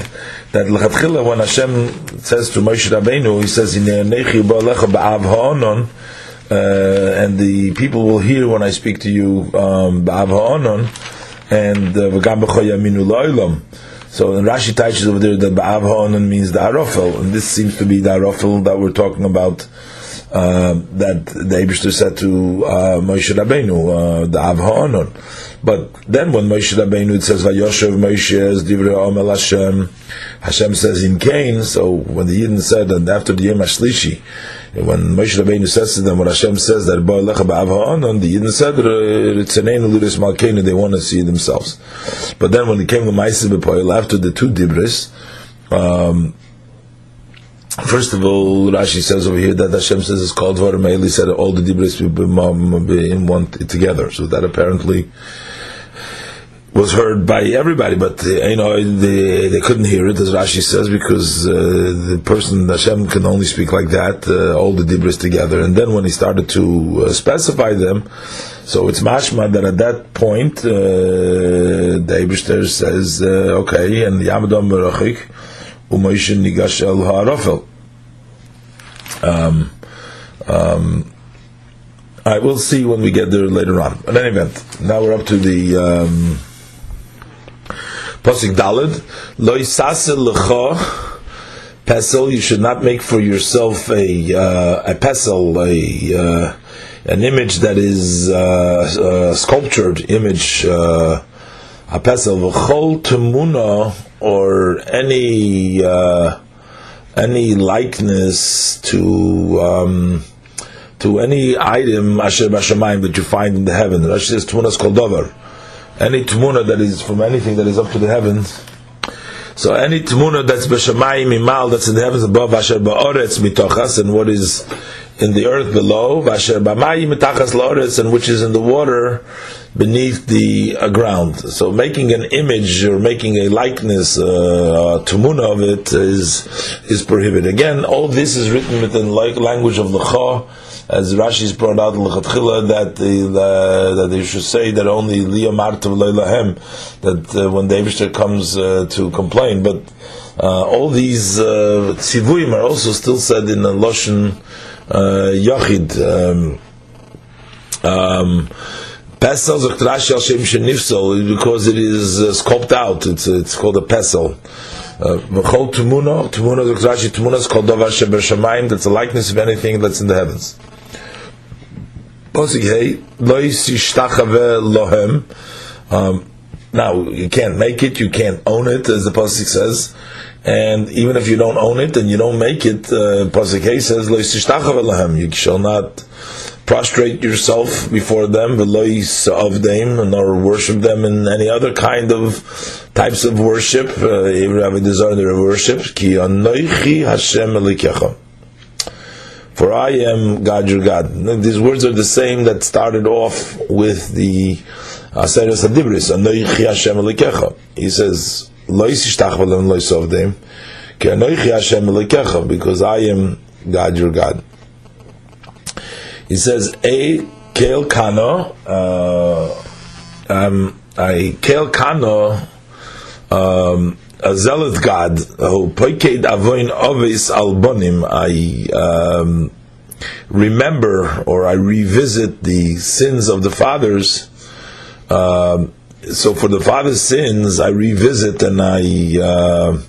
that l'chatchila when Hashem says to Moshe Rabbeinu, He says in ba'av uh, and the people will hear when I speak to you um, ba'av ha'onon, and uh, v'gam b'choyaminu lo'ilam. So in Rashi teaches over there that ba'av means the arofel, and this seems to be the arofel that we're talking about. Uh, that the Abishter said to uh, Moshe Rabbeinu, uh, the Av Ha'onon. But then when Moshe Rabbeinu says Vayoshev Moshe as Divrei Omer Hashem, Hashem says in Cain. So when the Yidden said and after the Yom Hashlishi, when Moshe Rabbeinu says to them, when Hashem says that Bo Lecha Ba'av the Yidden said Ritzanein Luris Malkeinu, they want to see themselves. But then when it came to Ma'aseh B'Poel after the two Dibris, um, First of all, Rashi says over here that Hashem says it's called Dvarim He said all the Dibris in one together. So that apparently was heard by everybody, but uh, you know they, they couldn't hear it, as Rashi says, because uh, the person Hashem can only speak like that, uh, all the dibris together. And then when he started to uh, specify them, so it's mashma that at that point uh, the Eibushter says, uh, okay, and the Yamadam Merachik Umoishin Nigash El. Um, um, I will see when we get there later on. In any event, now we're up to the. Um, Pasuk Dalid, Lo lecha pesel. You should not make for yourself a uh, a pesel, a uh, an image that is uh, a sculptured image, uh, a pesel v'chol temuna or any uh, any likeness to um, to any item asher b'shamayim that you find in the heaven. Rashi says tmunas called davar. Any tmuna that is from anything that is up to the heavens. So any tmuna that's b'shamayim imal that's in the heavens above asher ba'oretz mitochas and what is in the earth below asher b'mayim mitachas la'oretz and which is in the water beneath the uh, ground. So making an image or making a likeness, uh, a tumuna of it is is prohibited. Again, all this is written within like language of Lecha, as Rashi's brought out in Lechatchila, that the, that they should say that only Liyamartav Leilahem, that uh, when the comes uh, to complain, but uh, all these uh, tzivuim are also still said in the Loshen uh, Yachid. Um, um, Pesel sagt Rashi al Shem Shenifsel because it is uh, scoped out. It's uh, it's called a pesel. Uh, V'chol Tumuna, Tumuna sagt Rashi, Tumuna is called Davar Sheber. That's a likeness of anything that's in the heavens. Posig Hey, Lois Yishtachave Lohem. Um, now, you can't make it, you can't own it, as the Pasuk says. And even if you don't own it and you don't make it, uh, Pasuk Hey says. You shall not prostrate yourself before them, of them, nor worship them in any other kind of types of worship. Uh, even have a desire to worship. Ki Hashem elikecha. For I am God your God. These words are the same that started off with the Aseres Adibris. Anoichi Hashem. He says, Hashem. Because I am God your God. He says, A Kel Kano, uh, um, I Kel Kano, um, a zealot God who poiked avoin ovis albonim. I um, remember or I revisit the sins of the fathers. Um, so for the father's sins, I revisit and I uh,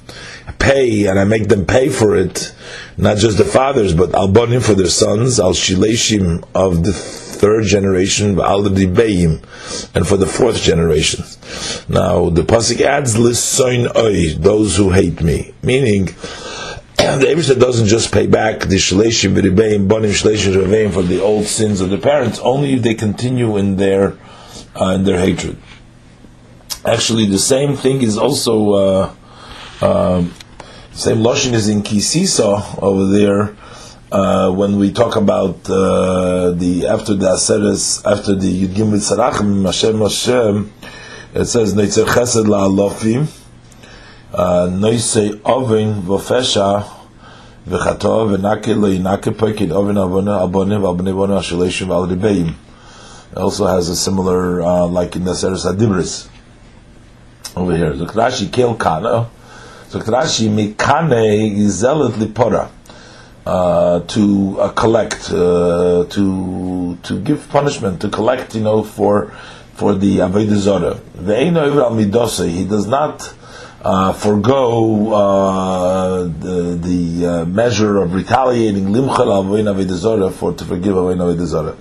pay and I make them pay for it not just the fathers, but albonim for their sons, al shileshim of the third generation, and for the fourth generation. Now the pasuk adds those who hate me, meaning. the Ebershah doesn't just pay back the Shaleshim, V'ribeim, Bonim, Shaleshim, Reveim for the old sins of the parents, only if they continue in their, uh, in their hatred. Actually, the same thing is also uh, um, same lashon is in Kisisa over there. Uh, when we talk about uh, the after the Aseres, after the Yudgim Mitzarachim, Hashem Hashem, it says Neitzer Chesed LaAlofim, uh, Noisei Ovin Vofesha V'chato V'nake Le'inake Pekid Ovin Avona Abonim V'abonei Vona Asheleshim V'al It also has a similar, uh, like in the Aseres Adibris. Over here, look, Rashi Kel Kana, so Rashi mikane zealot lipora. Uh, to uh, collect, uh, to to give punishment, to collect, you know, for for the avodah zara. al He does not uh, forego uh, the, the uh, measure of retaliating limchal zara for to forgive avodah zara.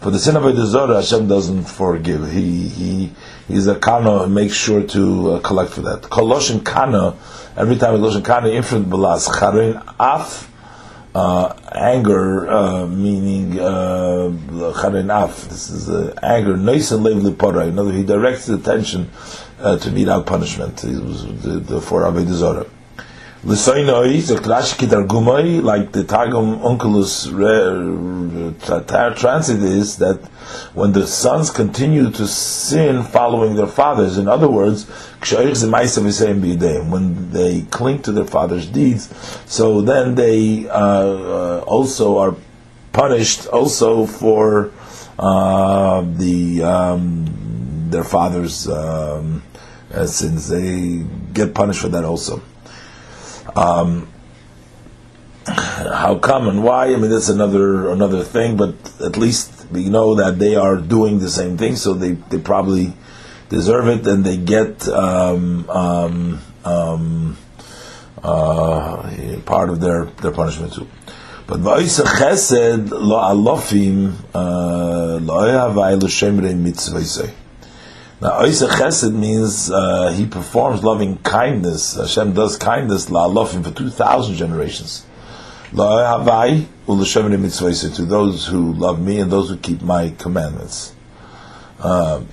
For the sin of avodah zara, Hashem doesn't forgive. He he he's a kana and makes sure to uh, collect for that. Koloshin kana every time it goes in kana infant belas charein af anger uh, meaning uh, af. This is uh, anger. Nice and in other he directs the attention uh, to mete out punishment. Was the, for avodah like the Targum Onkelos transit is that when the sons continue to sin following their fathers, in other words, when they cling to their father's deeds, so then they uh, uh, also are punished also for uh, the um, their father's um, sins. They get punished for that also. Um, how come and why? I mean, that's another another thing. But at least we know that they are doing the same thing, so they, they probably deserve it, and they get um, um, um, uh, part of their, their punishment too. But va'isa chesed lo alofim uh, lo ehavai l'shemrei mitzvah Now, Oisa Chesed means uh, he performs loving kindness. Hashem does kindness la la'alofim for two thousand generations. La'avai u'l'shavim mitzvah to those who love me and those who keep my commandments. Um,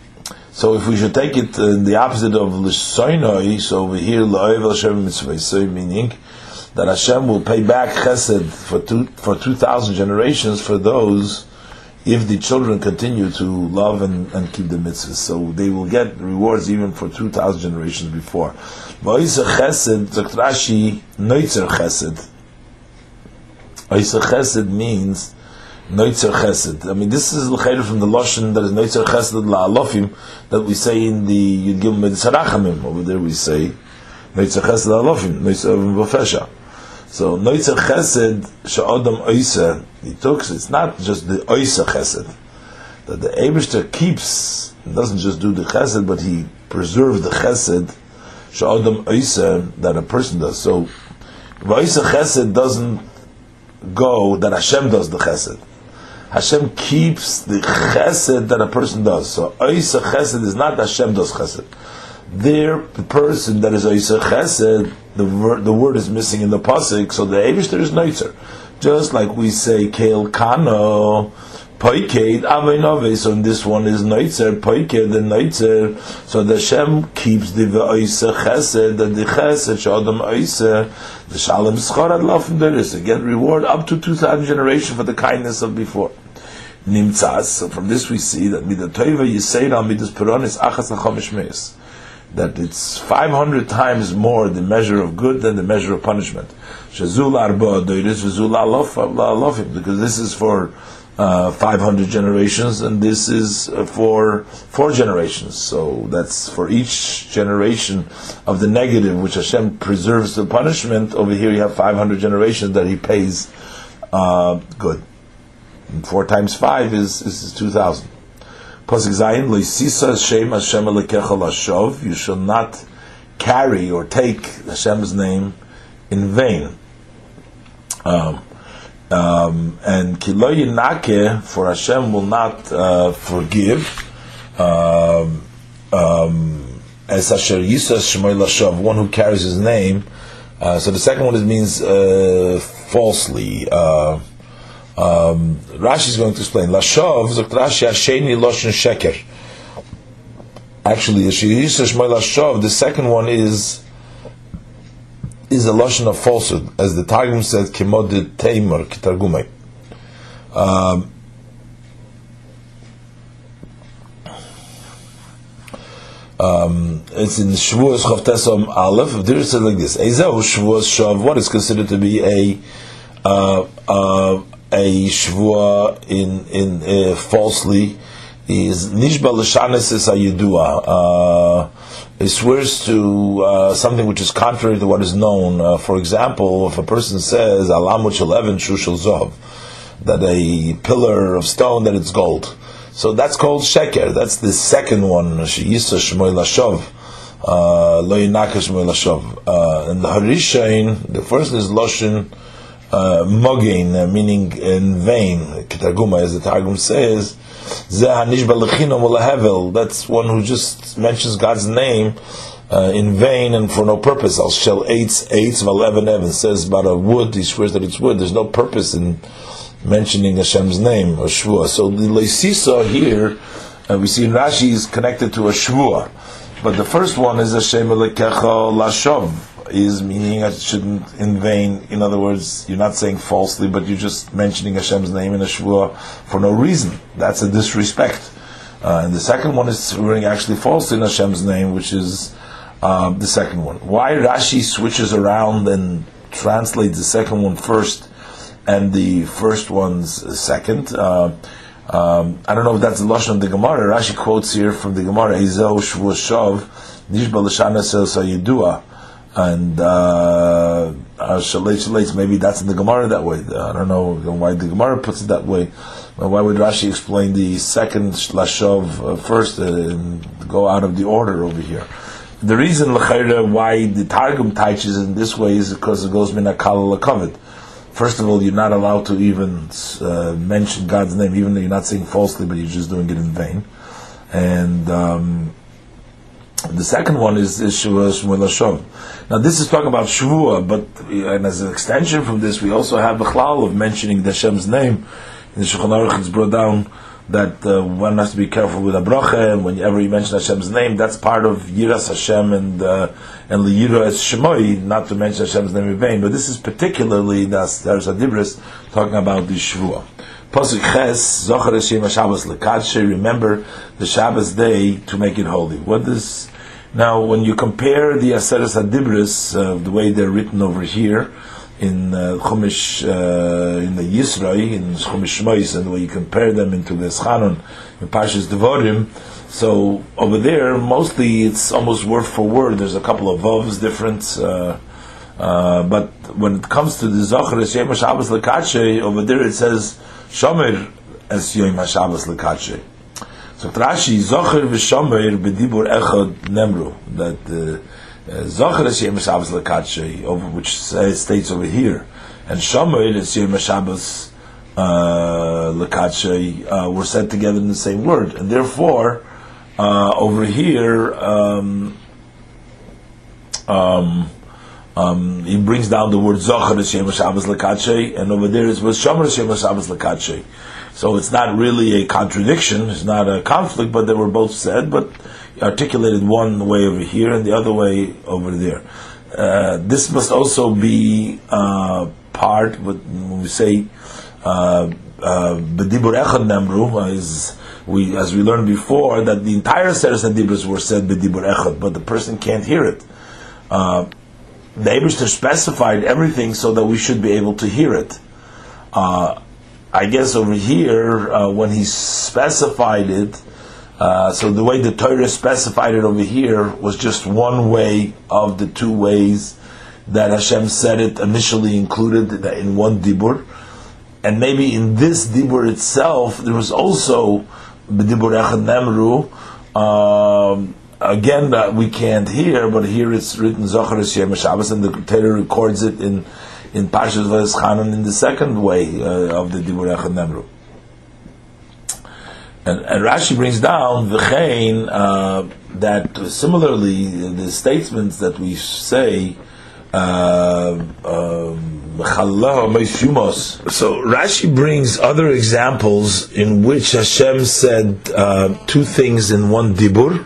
so if we should take it in the opposite of l'soinoi, so over here la'oiv l'shavim mitzvah meaning that Hashem will pay back chesed for for two thousand generations for those if the children continue to love and, and keep the mitzvahs. So they will get rewards even for 2,000 generations before. Oisa chesed, Rashi, noitzer chesed. Oisa chesed means noitzer chesed. I mean, this is l'chayr from the Lashon that is noitzer chesed la'alofim that we say in the Yud Gimel Sarachamim. Over there we say noitzer chesed la'alofim, noitzer v'fesha. So noitzer chesed she'odam oisa he took it's not just the oisa chesed that the Abishter keeps doesn't just do the chesed but he preserves the chesed she'odam oisa that a person does. So oisa chesed doesn't go that Hashem does the chesed. Hashem keeps the chesed that a person does. So oisa chesed is not Hashem does chesed there, the person that is Isa Chesed, the, ver- the word is missing in the pasuk, so the Eivish is Neitzer. Just like we say Kel Kano, Poiked, Avinove, so in this one is Neitzer, Poiked the Neitzer, so the Shem keeps the Isa Chesed, and the Chesed, Shodom Isa, the Shalom Schorad Laufen there is, again reward up to 2,000 generation for the kindness of before. Nimtzas, so from this we see that Midah Toiva Yisera Midas Peron is Achas Achomish Meis that it's 500 times more the measure of good than the measure of punishment. Because this is for uh, 500 generations and this is uh, for four generations. So that's for each generation of the negative, which Hashem preserves the punishment. Over here you have 500 generations that He pays uh, good. And four times five is, is 2,000. Pasuk Zayin, Loisisa Shem Hashem Ashov, you shall not carry or take Hashem's name in vain. Um, um, and Kiloy Nake, for Hashem will not uh, forgive. Um, um, as Asher Yisas Shemoy Lashov, one who carries his name. Uh, so the second one means uh, falsely. Uh, um, Rashi is going to explain. Lashov zokt Rashi Hasheni Loshen Sheker. Actually, Lashov, the second one is is a lashon of falsehood, as the Targum says, "Kimod Taimor Kitargumay." Um, um, it's in Shavuos Chavtesom Aleph. There it says like this: Ezeu Shavuos Shav. What is considered to be a uh, uh, a shvua in in uh, falsely is nishba l'shanes is ayidua. Uh, it swears to uh, something which is contrary to what is known. Uh, for example, if a person says alamut eleven shushel zov, that a pillar of stone that it's gold. So that's called sheker. That's the second one. Sheyisa shmoy lashov. Uh. Uh, and the harishain, the first is loshin uh, uh, meaning in vain, Kitarguma, as the Targum says, that's one who just mentions God's name uh, in vain and for no purpose. Al shell eitz eitz v'leven even says about a wood. He swears that it's wood. There's no purpose in mentioning Hashem's name or shvua. So the leisisa here, uh, we see Rashi is connected to a shvua, but the first one is Hashem elekecha lashov is meaning I shouldn't in vain. In other words, you're not saying falsely, but you're just mentioning Hashem's name in a shvua for no reason. That's a disrespect. Uh, and the second one is swearing actually falsely in Hashem's name, which is uh, the second one. Why Rashi switches around and translates the second one first and the first one's second? Uh, um, I don't know if that's the lashon of the Gemara. Rashi quotes here from the Gemara: "Ezel shvus shav nishba l'shana sayidua." And uh, uh maybe that's in the Gemara that way. I don't know why the Gemara puts it that way. Why would Rashi explain the second Lashov uh, first and go out of the order over here? The reason why the Targum teaches in this way is because it goes minakal lakovid. First of all, you're not allowed to even uh, mention God's name, even though you're not saying falsely, but you're just doing it in vain. And um, The second one is, is Shmuel Hashom. Now this is talking about Shavua, but and as an extension from this, we also have the chlal of mentioning the Hashem's name. In the Shulchan Aruch, it's brought down that uh, one has to be careful with a bracha, and whenever you mention Hashem's name, that's part of Yiras Hashem and uh, and Liyira es Shemoi, not to mention Hashem's name in vain. But this is particularly that's there's a dibris talking about the. Pasuk Ches Lekadshe. Remember the Shabbos day to make it holy. What does now when you compare the Aseres Adibris, uh, the way they're written over here in uh, Chumash, uh, in the Yisrael, in Chumash Shmois, and the way you compare them into the Eschanon, in Parshas Devorim, so over there, mostly it's almost word for word. There's a couple of vovs difference, uh, uh, but when it comes to the Zohar Yom Shabbos Lekache, over there it says Shomer es Yom Shabbos Lekache. So Rashi Zohar v'Shomer b'dibur echad nemru that uh, Zocher is Yom Shabbos Lekatshe, which states over here, and Shomer is Yom Shabbos uh, Lekatshe, uh, were said together in the same word, and therefore, uh, over here, um, um, um, he brings down the word Zocher is Yom Shabbos Lekatshe, and over there it was Shomer Yom Shabbos Lekatshe. So it's not really a contradiction, it's not a conflict, but they were both said, but articulated one way over here and the other way over there. Uh, this must also be uh, part, when we say uh, uh, B'dibur Echad Nemru, is we, as we learned before, that the entire Seres Dibros were said B'dibur Echad, but the person can't hear it. Uh, the Abishter specified everything so that we should be able to hear it. Uh, I guess over here, uh, when he specified it, uh, so the way the Torah specified it over here was just one way of the two ways that Hashem said it initially included in one dibur, and maybe in this dibur itself there was also b'dibur echad nemru. Um, again, that we can't hear, but here it's written Zohar Yom Shabbos, and the Torah records it in in Parshas Vayischanan in the second way uh, of the Dibur Echad Nemru. And, and, Rashi brings down v'chein uh, that similarly the statements that we say. Uh, um, so Rashi brings other examples in which Hashem said uh, two things in one dibur,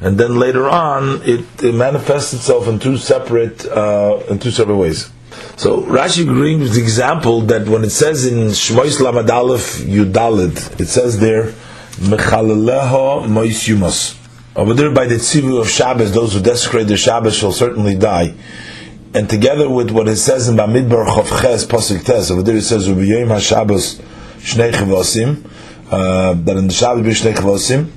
and then later on it, it manifests itself in two separate uh, in two separate ways. So Rashi brings the example that when it says in Shmois Lamed Aleph Yudalid, it says there Mechaleleho Mois Yumas. Over there by the tzivu of Shabbos, those who desecrate the Shabbos shall certainly die. And together with what it says in Bamidbar Chavches Pasuk Tes, over there it says Ubiyim HaShabbos Shnei Chavosim, uh, that in the Shabbos be Shnei Chavosim.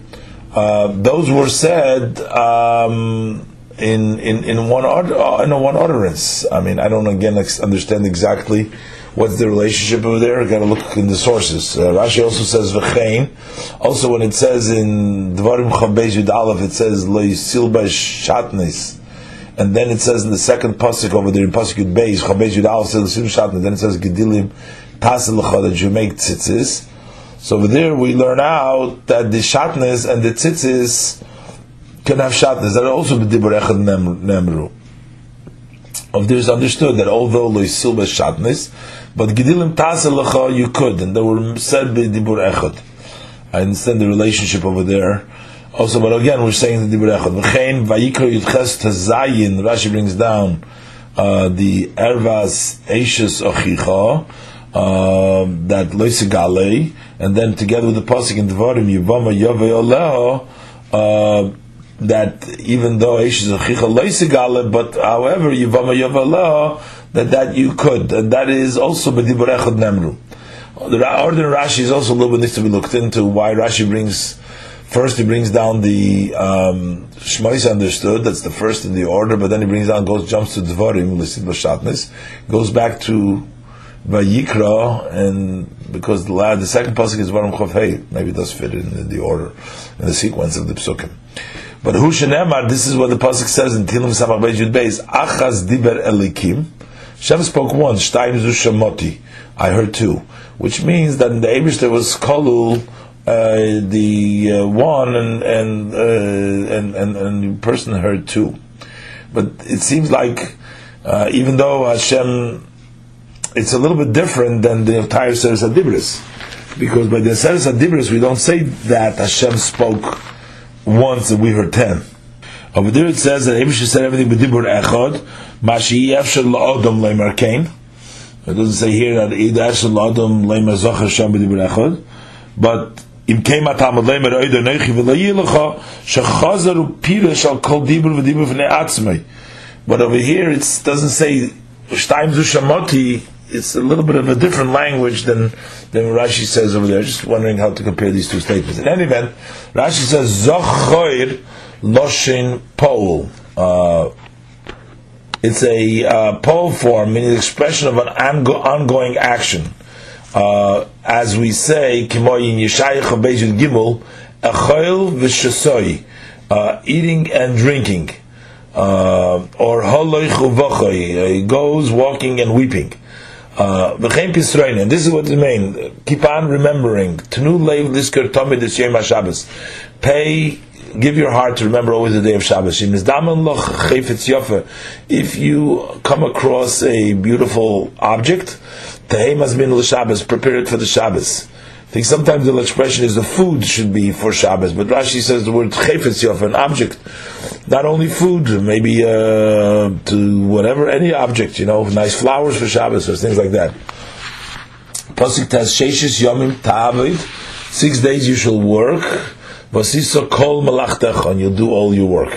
Uh, those were said um, in, in, in one order, uh, in one utterance. I mean, I don't again understand exactly what's the relationship over there. Got to look in the sources. Uh, Rashi also says v'chein. Also, when it says in Dvarim Chabez Yud Aleph, it says lo yisilba shatnes. And then it says in the second pasuk over there in pasuk Yud Beis Chabez Yud Aleph says l'sim shatnes. Then it says gedilim tasel that you make tzitzis. So over there we learn out that the shatnes and the tzitzis can have shatnes. That also be dibur echad nemru. Of there is understood that although lo yisilba shatnes, but Gedilim Taselacha you could, and they were said by Dibur Echad. I understand the relationship over there. Also, but again, we're saying the Dibur Echad. V'chein Vayikra Yudches Tazayin, Rashi brings down uh, the Ervas Eishes Ochicha, uh, that Loisigale, and then together with the Pasuk in Devarim, Yivama Yavayoleo, uh, that even though Eishes Ochicha Loisigale, but however, Yivama Yavayoleo, that that you could, and that is also b'dibur echad nemru. The order Rashi is also a little bit needs to be looked into. Why Rashi brings first he brings down the um, Shmais understood that's the first in the order, but then he brings down goes jumps to Dvarim Lisid Bashatnis, goes back to Vayikra, and because the lad, the second pasuk is Varam Chav maybe it does fit in the order in the sequence of the psukim. But Hushanemar, this is what the pasuk says in Tilim Samach Beis Beis, Achaz Diber Elikim. Shem spoke once, Shtaim Zushamoti. I heard two. Which means that in the Abish there was Kolul uh, the uh, one and and, uh, and and and the person heard two. But it seems like uh, even though Hashem, it's a little bit different than the entire Seres Adibris, because by the Seres Adibris we don't say that Hashem spoke once and we heard ten. Over there it says that Abish said everything with Dibur Echad, Mashi Efshel La'odom Leimar Kain. It doesn't say here that Ida Efshel La'odom Leimar Zoch Hashem B'Dibur Echad, but אם קיימה תעמוד להם ראידו נכי ולא יהיה לך שחזר ופירש על כל דיבר ודיבר בפני עצמי but over here it doesn't say שתיים זו שמותי it's a little bit of a different language than than Rashi says over there. Just wondering how to compare these two statements. In any event Rashi says zochoir loshin pol uh, it's a uh, pole form meaning the expression of an ongoing action. Uh, as we say, Kimoyin Yeshayach Beijil Gimel, Achoil V'Shasoi, uh, eating and drinking, uh, or Holoich Uvochoi, he goes walking and weeping. Uh, and this is what it means. Keep on remembering. Pay give your heart to remember always the day of Shabbos. If you come across a beautiful object, prepare it for the Shabbos. Think sometimes the expression is the food should be for Shabbos, but Rashi says the word chayfetz yof, an object, not only food, maybe uh, to whatever, any object, you know, nice flowers for Shabbos or things like that. Pasuk tas sheishis yomim ta'avid, six days you shall work, vasiso kol malachtecha, and you'll do all your work.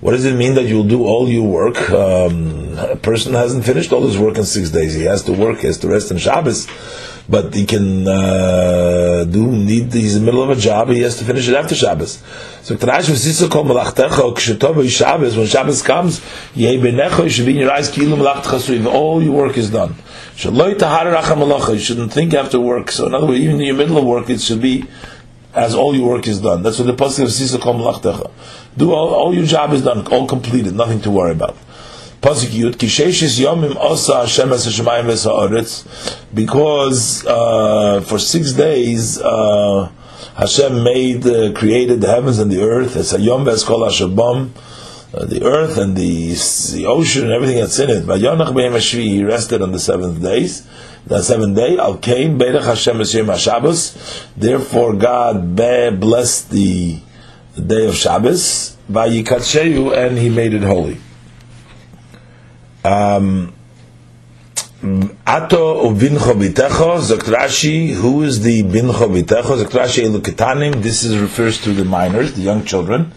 What does it mean that you'll do all your work? Um, a person hasn't finished all his work in six days. He has to work, he has to rest on Shabbos, but he can uh, do need. He's in the middle of a job. He has to finish it after Shabbos. So when Shabbos comes, you should be in your eyes. All your work is done. You shouldn't think after work. So in other words, even in your middle of work, it should be as all your work is done. That's what the pasuk of Sisa. Do all, all your job is done, all completed, nothing to worry about. Pasuk Yud Kisheshis Yomim Osa Hashem Es Hashemayim V'Sa'aretz because uh, for six days uh, Hashem made uh, created the heavens and the earth. It's a Yom Ves Kol Hashabam. Uh, the earth and the, the ocean and everything that's in it. But Yonach Be'em He rested on the seventh days the seventh day. Al Kain Beirach Hashem Yom Shabbos. Therefore, God blessed the, the day of Shabbos by Yikatsheyu, and He made it holy. Um, Ato ubincho bitecho zakrashi. Who is the bincho bitecho zakrashi eluketanim? This is refers to the minors, the young children.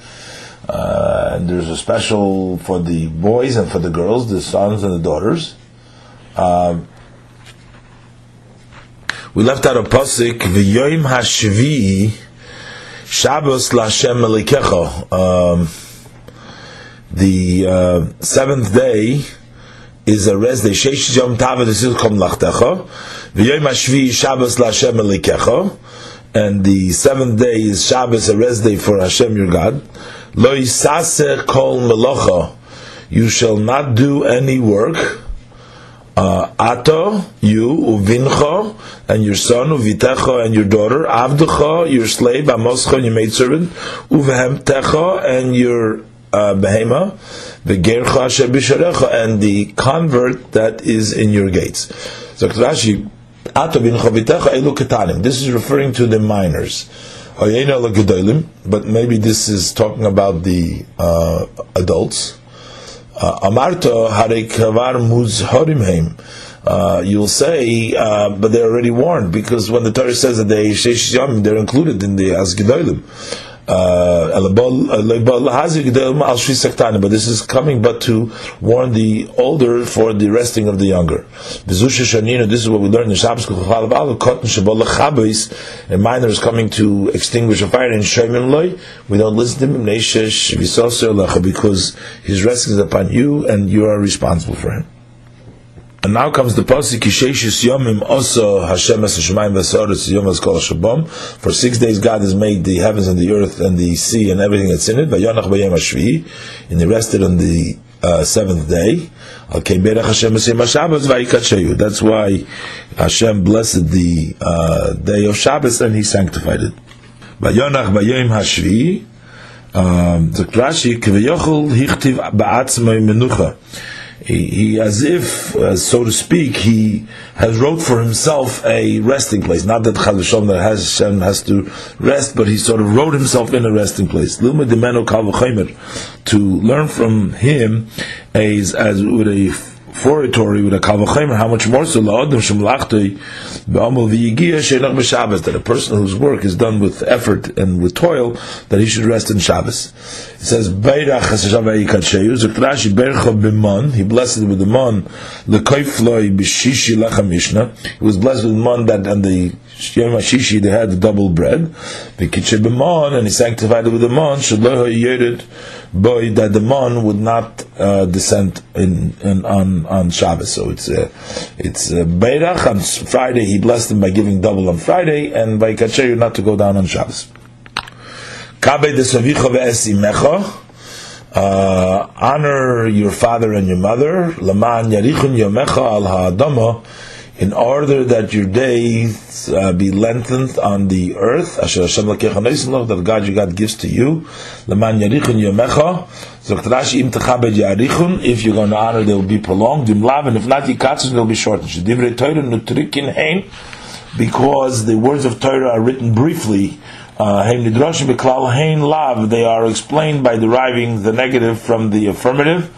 Uh, there's a special for the boys and for the girls, the sons and the daughters. Uh, we left out a pasuk v'yoyim hashvi Shabbos lashem melikecha. Um, the uh, seventh day is a rest day. Sheish yom tava desilkom lachtecha. V'yoyim hashvi Shabbos lashem melikecha. And the seventh day is Shabbos, a rest day for Hashem your God. Lo yisaseh kol melocha. You shall not do any work uh, Ato, you, Uvincha, and your son, Uvitecha, and your daughter, Avducha, your slave, Amoscha, and your maidservant, Uvehemtecha, and your uh, behema, Vegercha, Shebisharecha, and the convert that is in your gates. So Rashi, Ato, Vincha, Vitecha, Elu Ketanim. This is referring to the minors. But maybe this is talking about the uh, adults. Uh, Amarto harikavar muzharimheim. Uh, you'll say, uh, but they're already warned because when the Torah says that they they're included in the Asgedolim. Uh, but this is coming but to warn the older for the resting of the younger. This is what we learned in Shabbos. A minor is coming to extinguish a fire in Shemim Loy. We don't listen to him because his resting is upon you and you are responsible for him. And now comes the pasuk Kisheshis Yomim also Hashem Es Shemayim V'Saretz Yom Es Kol Shabom. For six days God has made the heavens and the earth and the sea and everything that's in it. Vayonach Bayom Hashvi, and He rested on the uh, seventh day. Okay, Berach Hashem Esim HaShabbos Vayikat Shayu. That's why Hashem blessed the uh, day of Shabbos and He sanctified it. Vayonach bayom hashvi. Um, the Rashi kveyochel hichtiv ba'atzmai menucha he, he as if, uh, so to speak, he has wrote for himself a resting place. Not that Chal that has Hashem has to rest, but he sort of wrote himself in a resting place. To learn from him as, as with a foratory with a kavachemer, how much more so la'odem shemlachtoi be'amol v'yigia she'enach b'Shabbos, that a person whose work is done with effort and with toil, that he should rest in Shabbos. It says, Beirach ha'sashavei kadsheyu, Rashi bercha b'mon, he blessed with the mon, l'koifloi b'shishi lacha mishnah, he was blessed with mon that on the Yom they had the double bread, v'kitche b'mon, and he sanctified it with the mon, ha'yered, boy, that the mon would not uh, descend in, in, on on Shabbos. So it's uh, it's uh, on Friday. He blessed him by giving double on Friday, and by Kacheru not to go down on Shabbos. Kabe Uh, honor your father and your mother. Laman yarichun yomecha al ha'adama in order that your days uh, be lengthened on the earth, that God your God gives to you. If you're going to honor, they will be prolonged. If not, they'll be shortened. Because the words of Torah are written briefly. Uh, they are explained by deriving the negative from the affirmative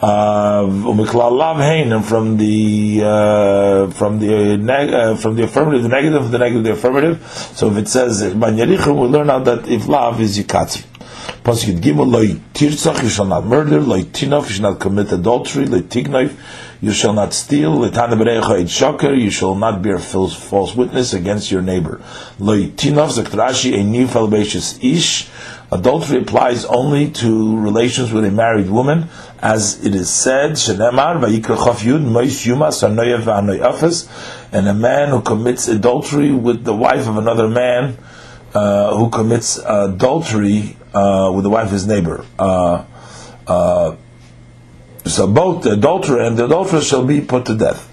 and from the uh, from the neg- uh, from the affirmative, the negative, the negative, the affirmative. So if it says ban yerichim, we'll learn out that if lav is yikatzer. Pasuk Gimel loy tirtzach, you shall not murder. Loy tinof, you shall not commit adultery. Loy tignoif, you shall not steal. Letana berecha et shaker, you shall not bear false witness against your neighbor. Loy tinof, zaktrashi, a new ish. Adultery applies only to relations with a married woman, as it is said, Shenemar, Yud, and a man who commits adultery with the wife of another man, uh, who commits adultery uh, with the wife of his neighbor. Uh, uh so both the adulterer and the adulteress shall be put to death.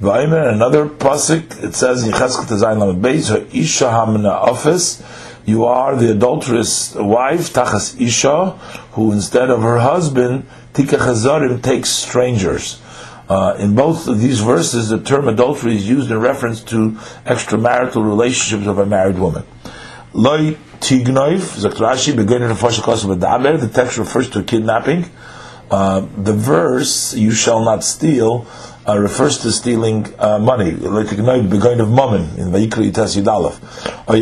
Another pasuk, it says in Yechezkel Tezayin Lamed Beis, Isha Hamna Office, you are the adulterous wife, Tachas Isha, who instead of her husband, Tika Chazarim takes strangers. Uh, in both of these verses, the term adultery is used in reference to extramarital relationships of a married woman. Loi tignoif, Zakrashi, beginning of the text refers to kidnapping. Uh, the verse, you shall not steal, uh, refers to stealing uh, money, like begoin of mammon in Vayikra Yitas Yidalef. Or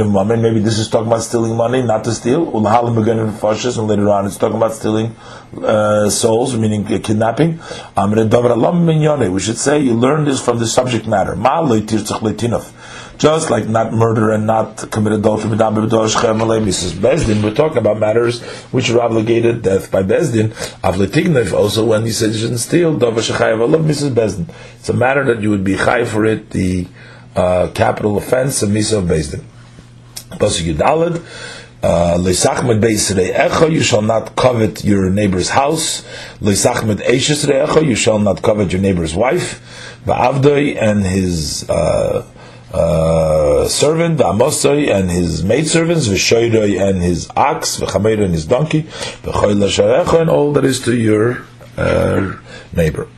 of mammon. Maybe this is talking about stealing money, not to steal. Ulahalim begoin of fashish, and later on it's talking about stealing uh, souls, meaning uh, kidnapping. We should say you learn this from the subject matter. Just like not murder and not commit adultery, Mrs. Bezdin, we're talking about matters which are obligated death by Bezdin. Avletignev also, when he said you shouldn't steal, Mrs. Bezdin. It's a matter that you would be high for it, the uh, capital offense of Misa of Bezdin. Pasuk Yudalad. Uh, you shall not covet your neighbor's house. You shall not covet your neighbor's wife. And his uh, uh, servant, the Amosai and his maidservants, Vishoidoi and his ox, the V'chameir and his donkey, the V'choy and all that is to your uh, neighbor.